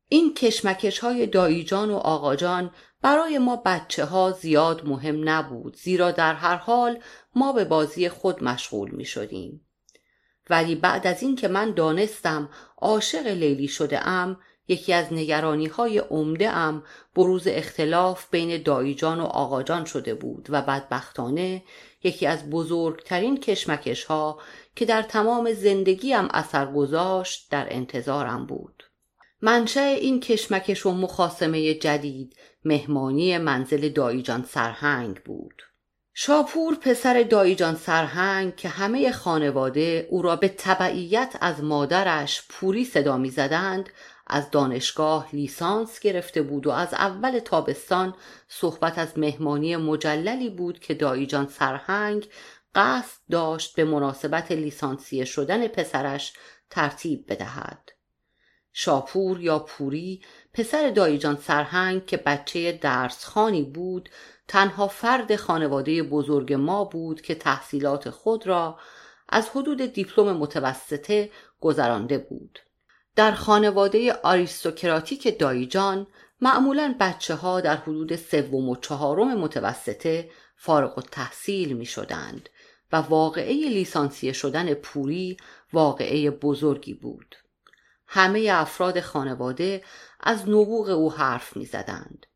[SPEAKER 1] این کشمکش های داییجان و آقاجان برای ما بچه ها زیاد مهم نبود زیرا در هر حال ما به بازی خود مشغول می شدیم. ولی بعد از اینکه من دانستم عاشق لیلی شده ام یکی از نگرانی های عمده ام بروز اختلاف بین داییجان و آقاجان شده بود و بدبختانه یکی از بزرگترین کشمکش ها که در تمام زندگیم اثر گذاشت در انتظارم بود. منشأ این کشمکش و مخاسمه جدید مهمانی منزل داییجان سرهنگ بود. شاپور پسر داییجان سرهنگ که همه خانواده او را به تبعیت از مادرش پوری صدا می‌زدند از دانشگاه لیسانس گرفته بود و از اول تابستان صحبت از مهمانی مجللی بود که داییجان سرهنگ قصد داشت به مناسبت لیسانسیه شدن پسرش ترتیب بدهد شاپور یا پوری پسر داییجان سرهنگ که بچه درسخانی بود تنها فرد خانواده بزرگ ما بود که تحصیلات خود را از حدود دیپلم متوسطه گذرانده بود در خانواده آریستوکراتیک دایجان معمولا بچه ها در حدود سوم و چهارم متوسطه فارغ و تحصیل می شدند و واقعه لیسانسیه شدن پوری واقعه بزرگی بود. همه افراد خانواده از نبوغ او حرف می زدند.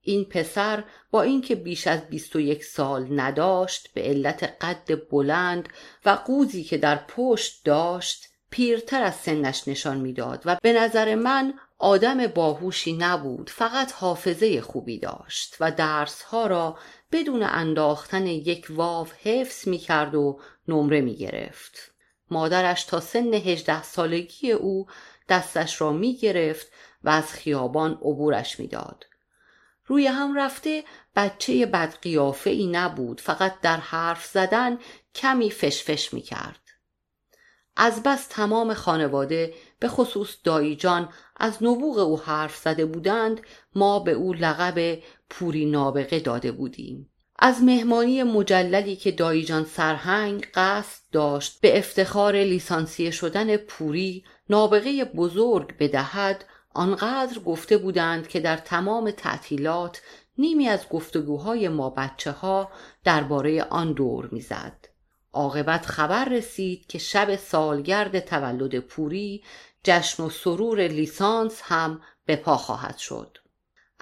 [SPEAKER 1] این پسر با اینکه بیش از 21 سال نداشت به علت قد بلند و قوزی که در پشت داشت پیرتر از سنش نشان می‌داد و به نظر من آدم باهوشی نبود فقط حافظه خوبی داشت و درسها را بدون انداختن یک واو حفظ می کرد و نمره می گرفت. مادرش تا سن هجده سالگی او دستش را می گرفت و از خیابان عبورش می‌داد. روی هم رفته بچه بدقیافه ای نبود فقط در حرف زدن کمی فشفش می کرد. از بس تمام خانواده به خصوص دایی جان از نبوغ او حرف زده بودند ما به او لقب پوری نابغه داده بودیم از مهمانی مجللی که دایجان سرهنگ قصد داشت به افتخار لیسانسیه شدن پوری نابغه بزرگ بدهد آنقدر گفته بودند که در تمام تعطیلات نیمی از گفتگوهای ما بچه ها درباره آن دور می‌زد. عاقبت خبر رسید که شب سالگرد تولد پوری جشن و سرور لیسانس هم به پا خواهد شد.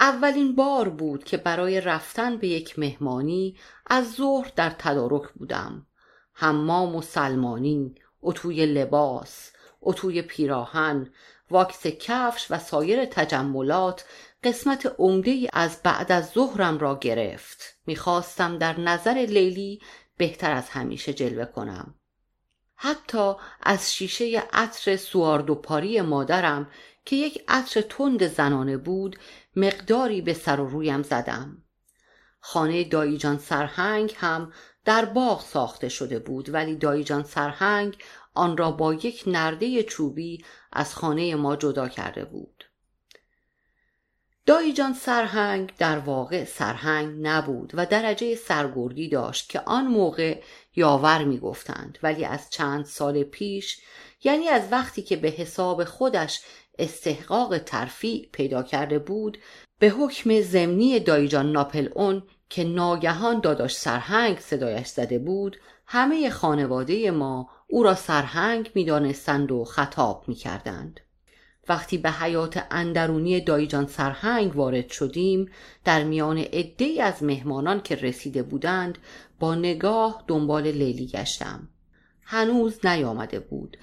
[SPEAKER 1] اولین بار بود که برای رفتن به یک مهمانی از ظهر در تدارک بودم. حمام و سلمانی، اتوی لباس، اتوی پیراهن، واکس کفش و سایر تجملات قسمت عمده از بعد از ظهرم را گرفت. می‌خواستم در نظر لیلی بهتر از همیشه جلوه کنم. حتی از شیشه عطر سواردو پاری مادرم که یک عطر تند زنانه بود مقداری به سر و رویم زدم. خانه داییجان سرهنگ هم در باغ ساخته شده بود ولی داییجان سرهنگ آن را با یک نرده چوبی از خانه ما جدا کرده بود. داییجان سرهنگ در واقع سرهنگ نبود و درجه سرگردی داشت که آن موقع یاور می گفتند ولی از چند سال پیش یعنی از وقتی که به حساب خودش استحقاق ترفیع پیدا کرده بود به حکم زمینی دایجان ناپل اون که ناگهان داداش سرهنگ صدایش زده بود همه خانواده ما او را سرهنگ می‌دانستند و خطاب می‌کردند. وقتی به حیات اندرونی دایجان سرهنگ وارد شدیم در میان عدهای از مهمانان که رسیده بودند با نگاه دنبال لیلی گشتم. هنوز نیامده بود.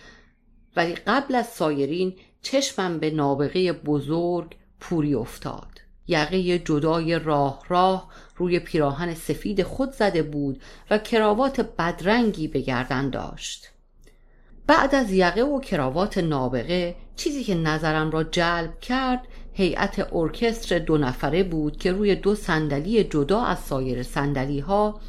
[SPEAKER 1] ولی قبل از سایرین چشمم به نابغه بزرگ پوری افتاد. یقه جدای راه راه روی پیراهن سفید خود زده بود و کراوات بدرنگی به گردن داشت. بعد از یقه و کراوات نابغه چیزی که نظرم را جلب کرد هیئت ارکستر دو نفره بود که روی دو صندلی جدا از سایر صندلی ها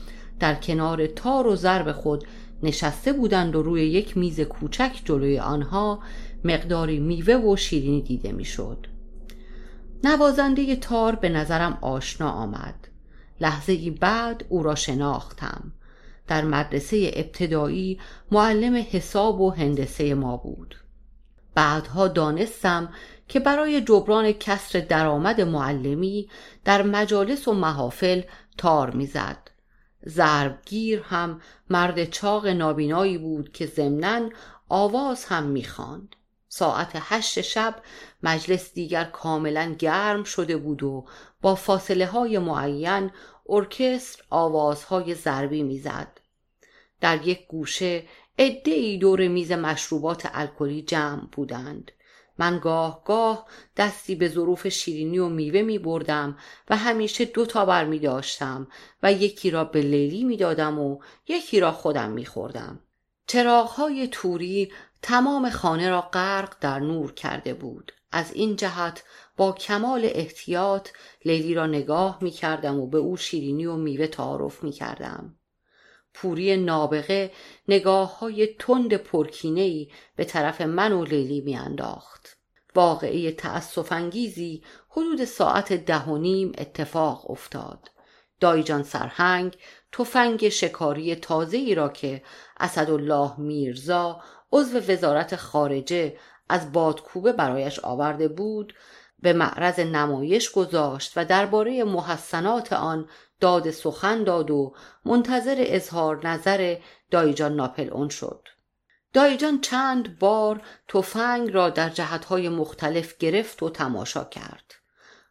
[SPEAKER 1] در کنار تار و ضرب خود نشسته بودند و روی یک میز کوچک جلوی آنها مقداری میوه و شیرینی دیده می‌شد. نوازنده تار به نظرم آشنا آمد. لحظه بعد او را شناختم. در مدرسه ابتدایی معلم حساب و هندسه ما بود. بعدها دانستم که برای جبران کسر درآمد معلمی در مجالس و محافل تار می‌زد. ضربگیر هم مرد چاق نابینایی بود که ضمنا آواز هم می‌خواند. ساعت هشت شب مجلس دیگر کاملا گرم شده بود و با فاصله های معین ارکستر آوازهای ضربی می‌زد. در یک گوشه ای دور میز مشروبات الکلی جمع بودند. من گاه گاه دستی به ظروف شیرینی و میوه می بردم و همیشه دو تا بر می داشتم و یکی را به لیلی می دادم و یکی را خودم می خوردم. توری تمام خانه را غرق در نور کرده بود از این جهت با کمال احتیاط لیلی را نگاه می کردم و به او شیرینی و میوه تعارف می کردم. پوری نابغه نگاه های تند پرکینهی به طرف من و لیلی می انداخت. واقعی تأصف انگیزی حدود ساعت ده و نیم اتفاق افتاد. دایجان سرهنگ تفنگ شکاری تازه ای را که اسدالله میرزا عضو وزارت خارجه از بادکوبه برایش آورده بود به معرض نمایش گذاشت و درباره محسنات آن داد سخن داد و منتظر اظهار نظر دایجان ناپل اون شد. دایجان چند بار تفنگ را در جهتهای مختلف گرفت و تماشا کرد.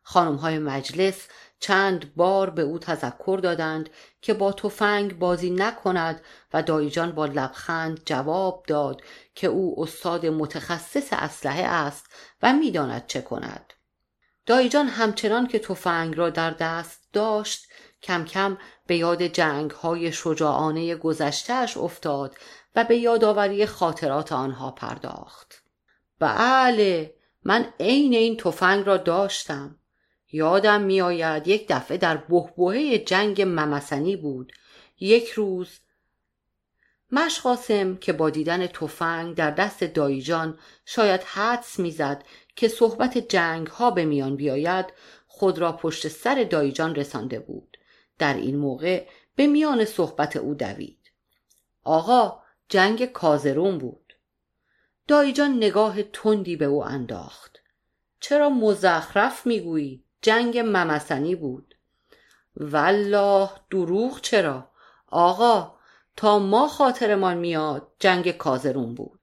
[SPEAKER 1] خانمهای مجلس چند بار به او تذکر دادند که با تفنگ بازی نکند و دایجان با لبخند جواب داد که او استاد متخصص اسلحه است و می‌داند چه کند. دایجان همچنان که تفنگ را در دست داشت کم کم به یاد جنگ های شجاعانه گذشتهش افتاد و به یادآوری خاطرات آنها پرداخت. بله من عین این تفنگ را داشتم. یادم میآید یک دفعه در بهبهه جنگ ممسنی بود. یک روز مشقاسم که با دیدن تفنگ در دست دایجان شاید حدس می‌زد که صحبت جنگ ها به میان بیاید خود را پشت سر دایجان رسانده بود. در این موقع به میان صحبت او دوید. آقا جنگ کازرون بود. دایجان نگاه تندی به او انداخت. چرا مزخرف می‌گویی؟ جنگ ممسنی بود. والله دروغ چرا؟ آقا تا ما خاطرمان میاد جنگ کازرون بود.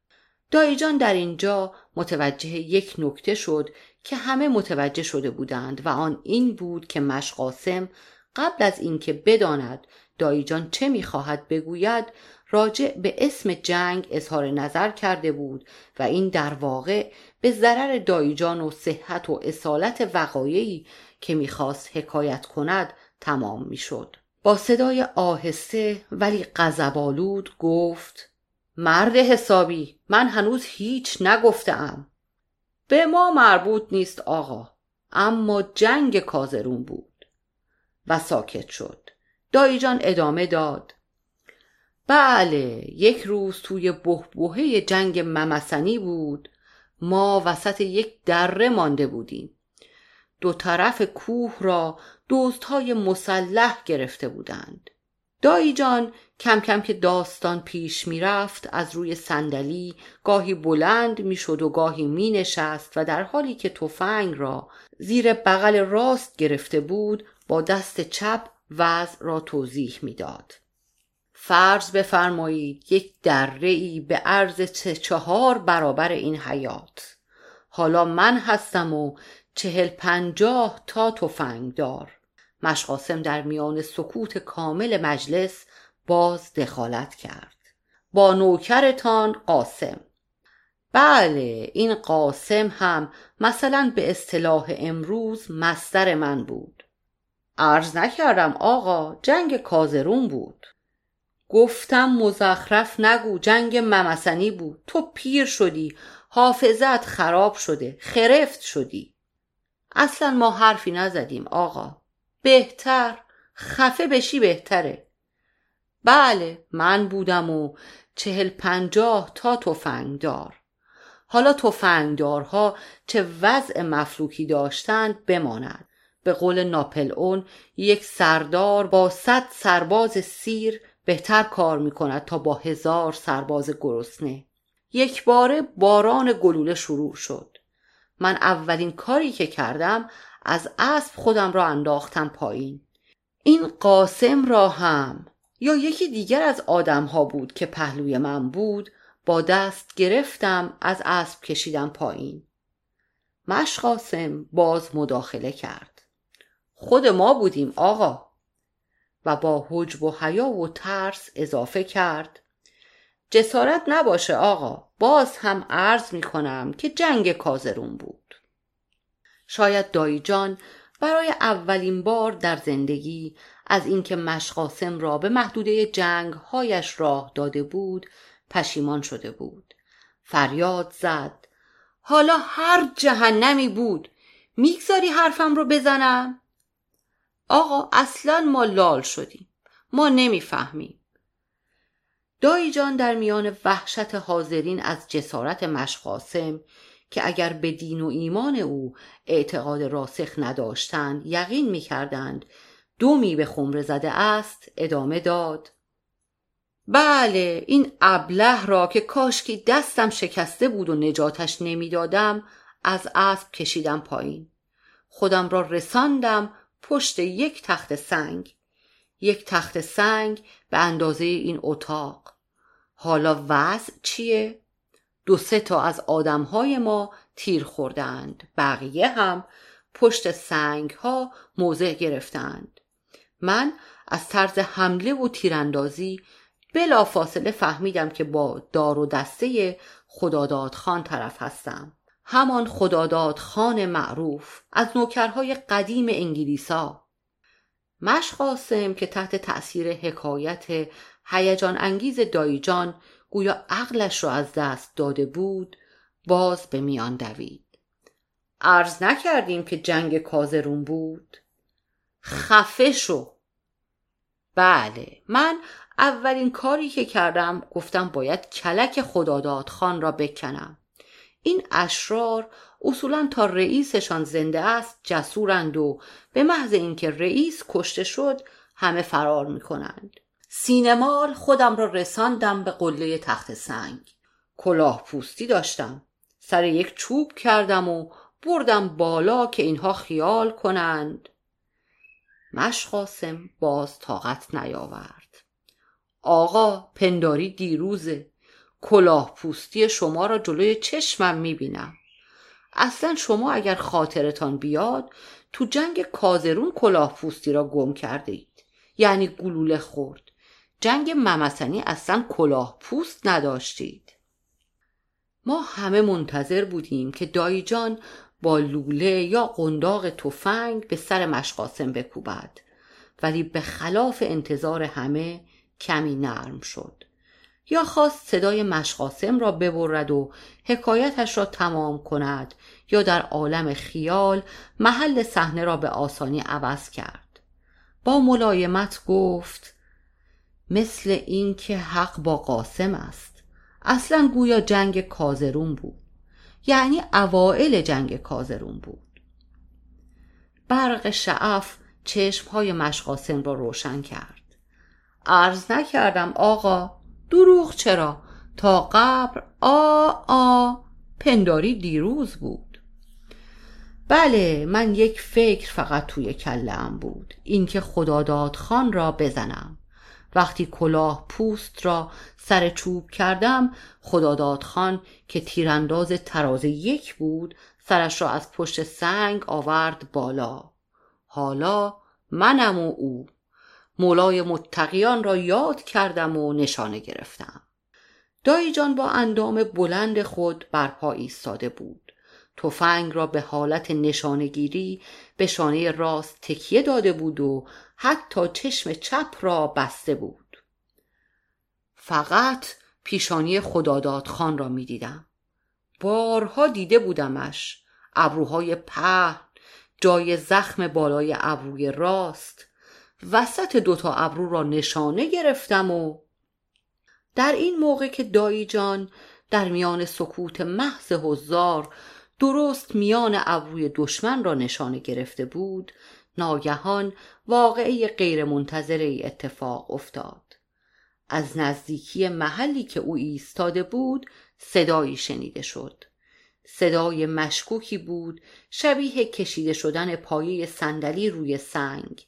[SPEAKER 1] دایجان در اینجا متوجه یک نکته شد که همه متوجه شده بودند و آن این بود که مشقاسم قبل از اینکه بداند دایجان چه می‌خواهد بگوید راجع به اسم جنگ اظهار نظر کرده بود و این در واقع به ضرر دایجان و صحت و اصالت وقایعی که می‌خواست حکایت کند تمام می‌شد. با صدای آهسته ولی غضبآلود گفت مرد حسابی من هنوز هیچ نگفتم به ما مربوط نیست آقا اما جنگ کازرون بود. و ساکت شد. دایجان ادامه داد بله یک روز توی بهبهه جنگ ممسنی بود ما وسط یک دره مانده بودیم دو طرف کوه را دزدهای مسلح گرفته بودند دایی جان کم کم که داستان پیش می رفت از روی صندلی گاهی بلند می شد و گاهی می نشست و در حالی که تفنگ را زیر بغل راست گرفته بود با دست چپ وضع را توضیح می‌داد. فرض بفرمایید یک دره ای به عرض چهار برابر این حیات. حالا من هستم و چهل پنجاه تا تفنگ دار. مشقاسم در میان سکوت کامل مجلس باز دخالت کرد. با نوکرتان قاسم. بله این قاسم هم مثلا به اصطلاح امروز مستر من بود. عرض نکردم آقا جنگ کازرون بود. گفتم مزخرف نگو جنگ ممسنی بود. تو پیر شدی حافظت خراب شده خرفت شدی. اصلا ما حرفی نزدیم آقا. بهتر خفه بشی بهتره. بله من بودم و چهل پنجاه تا دار حالا تفنگدارها چه وضع مفلوکی داشتند بماند به قول ناپل اون یک سردار با صد سرباز سیر بهتر کار می کند تا با هزار سرباز گرسنه. یک باره باران گلوله شروع شد. من اولین کاری که کردم از اسب خودم را انداختم پایین. این قاسم را هم یا یکی دیگر از آدم ها بود که پهلوی من بود با دست گرفتم از اسب کشیدم پایین. مش قاسم باز مداخله کرد. خود ما بودیم آقا. و با حجب و حیا و ترس اضافه کرد. جسارت نباشه آقا باز هم عرض می کنم که جنگ کازرون بود. شاید دایجان برای اولین بار در زندگی از اینکه مشقاسم را به محدوده جنگ هایش راه داده بود پشیمان شده بود. فریاد زد. حالا هر جهنمی بود. می‌گذاری حرفم رو بزنم؟ آقا اصلا ما لال شدیم. ما نمی‌فهمیم. دایی جان در میان وحشت حاضرین از جسارت مشقاسم که اگر به دین و ایمان او اعتقاد راسخ نداشتند یقین می‌کردند دومی به خمره زده است ادامه داد. بله این ابله را که کاشکی دستم شکسته بود و نجاتش نمی‌دادم از اسب کشیدم پایین. خودم را رساندم پشت یک تخت سنگ. یک تخت سنگ به اندازه این اتاق. حالا وضع چیه؟ دو سه تا از آدمهای ما تیر خوردند. بقیه هم پشت سنگ ها موضع گرفتند. من از طرز حمله و تیراندازی بلا فاصله فهمیدم که با دار و دسته خداداد خان طرف هستم. همان خداداد خان معروف از نوکرهای قدیم انگلیسا. مشقاسم که تحت تأثیر حکایت هیجان انگیز دایجان گویا عقلش را از دست داده بود باز به میان دوید. عرض نکردیم که جنگ کازرون بود. خفه شو. بله من اولین کاری که کردم گفتم باید کلک خداداد خان را بکنم. این اشرار اصولا تا رئیسشان زنده است جسورند و به محض اینکه رئیس کشته شد همه فرار می‌کنند. سینمال خودم را رساندم به قله تخت سنگ. کلاه پوستی داشتم. سر یک چوب کردم و بردم بالا که اینها خیال کنند. مشقاسم باز طاقت نیاورد. آقا پنداری دیروزه. کلاه پوستی شما را جلوی چشمم می‌بینم. اصلا شما اگر خاطرتان بیاد تو جنگ کازرون کلاه پوستی را گم کرده اید یعنی گلوله خورد جنگ ممسنی اصلا کلاه پوست نداشتید. ما همه منتظر بودیم که دایجان با لوله یا قنداق تفنگ به سر مشقاسم بکوبد. ولی به خلاف انتظار همه کمی نرم شد. یا خواست صدای مشقاسم را ببرد و حکایتش را تمام کند یا در عالم خیال محل صحنه را به آسانی عوض کرد. با ملایمت گفت مثل اینکه حق با قاسم است. اصلا گویا جنگ کازرون بود. یعنی اوائل جنگ کازرون بود. برق شعف چشمهای مشقاسم را روشن کرد. عرض نکردم آقا دروغ چرا؟ تا قبر آ آ پنداری دیروز بود. بله من یک فکر فقط توی کلم بود. اینکه خداداد خان را بزنم. وقتی کلاه پوست را سر چوب کردم خداداد خان که تیرانداز تراز یک بود سرش را از پشت سنگ آورد بالا. حالا منم و او. مولای متقیان را یاد کردم و نشانه گرفتم. دایی جان با اندام بلند خود برپا ایستاده بود. تفنگ را به حالت نشانگیری به شانه راست تکیه داده بود و حتی چشم چپ را بسته بود. فقط پیشانی خداداد خان را می دیدم. بارها دیده بودمش. ابروهای په جای زخم بالای ابروی راست وسط دوتا ابرو را نشانه گرفتم و در این موقع که دایی جان در میان سکوت محض هزار درست میان ابروی دشمن را نشانه گرفته بود ناگهان واقعه غیرمنتظره اتفاق افتاد. از نزدیکی محلی که او ایستاده بود صدایی شنیده شد. صدای مشکوکی بود شبیه کشیده شدن پایه صندلی روی سنگ.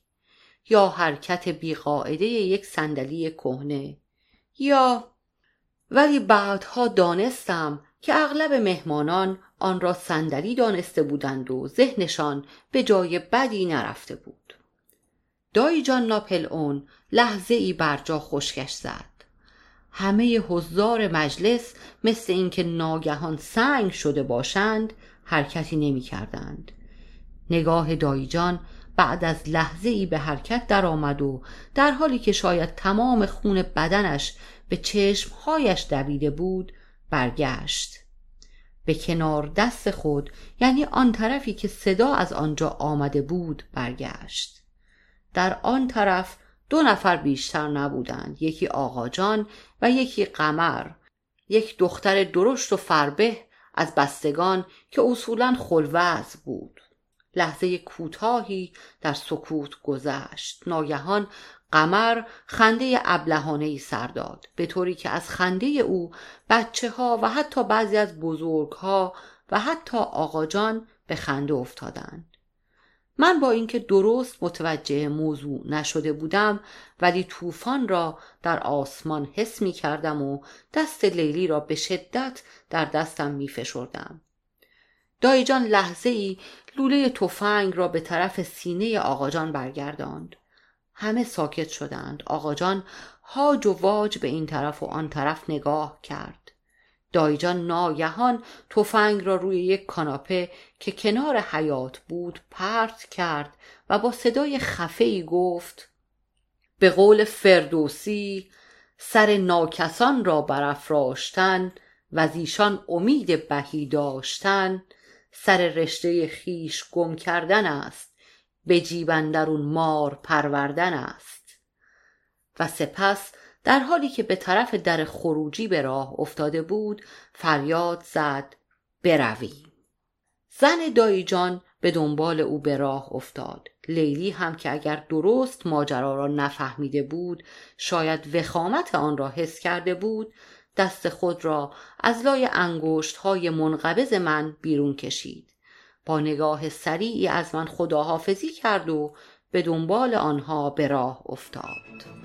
[SPEAKER 1] یا حرکت بیقاعده یک صندلی کهنه. یا ولی بعدها دانستم که اغلب مهمانان آن را صندلی دانسته بودند و ذهنشان به جای بدی نرفته بود. دایی جان ناپل اون لحظه ای بر جا خشکش زد. همه حضار مجلس مثل اینکه ناگهان سنگ شده باشند حرکتی نمی کردند. نگاه دایجان بعد از لحظه ای به حرکت درآمد و در حالی که شاید تمام خون بدنش به چشمهایش دویده بود برگشت. به کنار دست خود یعنی آن طرفی که صدا از آنجا آمده بود برگشت. در آن طرف دو نفر بیشتر نبودند یکی آقاجان و یکی قمر. یک دختر درشت و فربه از بستگان که اصولا خلوز بود. لحظه کوتاهی در سکوت گذشت ناگهان قمر خنده ابلهانه ای سر داد به طوری که از خنده او بچه ها و حتی بعضی از بزرگ ها و حتی آقاجان به خنده افتادند من با اینکه درست متوجه موضوع نشده بودم ولی طوفان را در آسمان حس می کردم و دست لیلی را به شدت در دستم می فشردم. دایجان لحظه ای لوله تفنگ را به طرف سینه آقاجان برگرداند. همه ساکت شدند. آقاجان هاج و واج به این طرف و آن طرف نگاه کرد. دایجان ناگهان تفنگ را روی یک کاناپه که کنار حیات بود پرت کرد و با صدای خفه گفت به قول فردوسی سر ناکسان را برافراشتن و ایشان امید بهی داشتن سر رشته خیش گم کردن است به جیبندرون مار پروردن است. و سپس در حالی که به طرف در خروجی به راه افتاده بود فریاد زد برویم. زن دایجان به دنبال او به راه افتاد. لیلی هم که اگر درست ماجرا را نفهمیده بود شاید وخامت آن را حس کرده بود دست خود را از لای انگشت های منقبض من بیرون کشید. با نگاه سریعی از من خداحافظی کرد و به دنبال آنها به راه افتاد.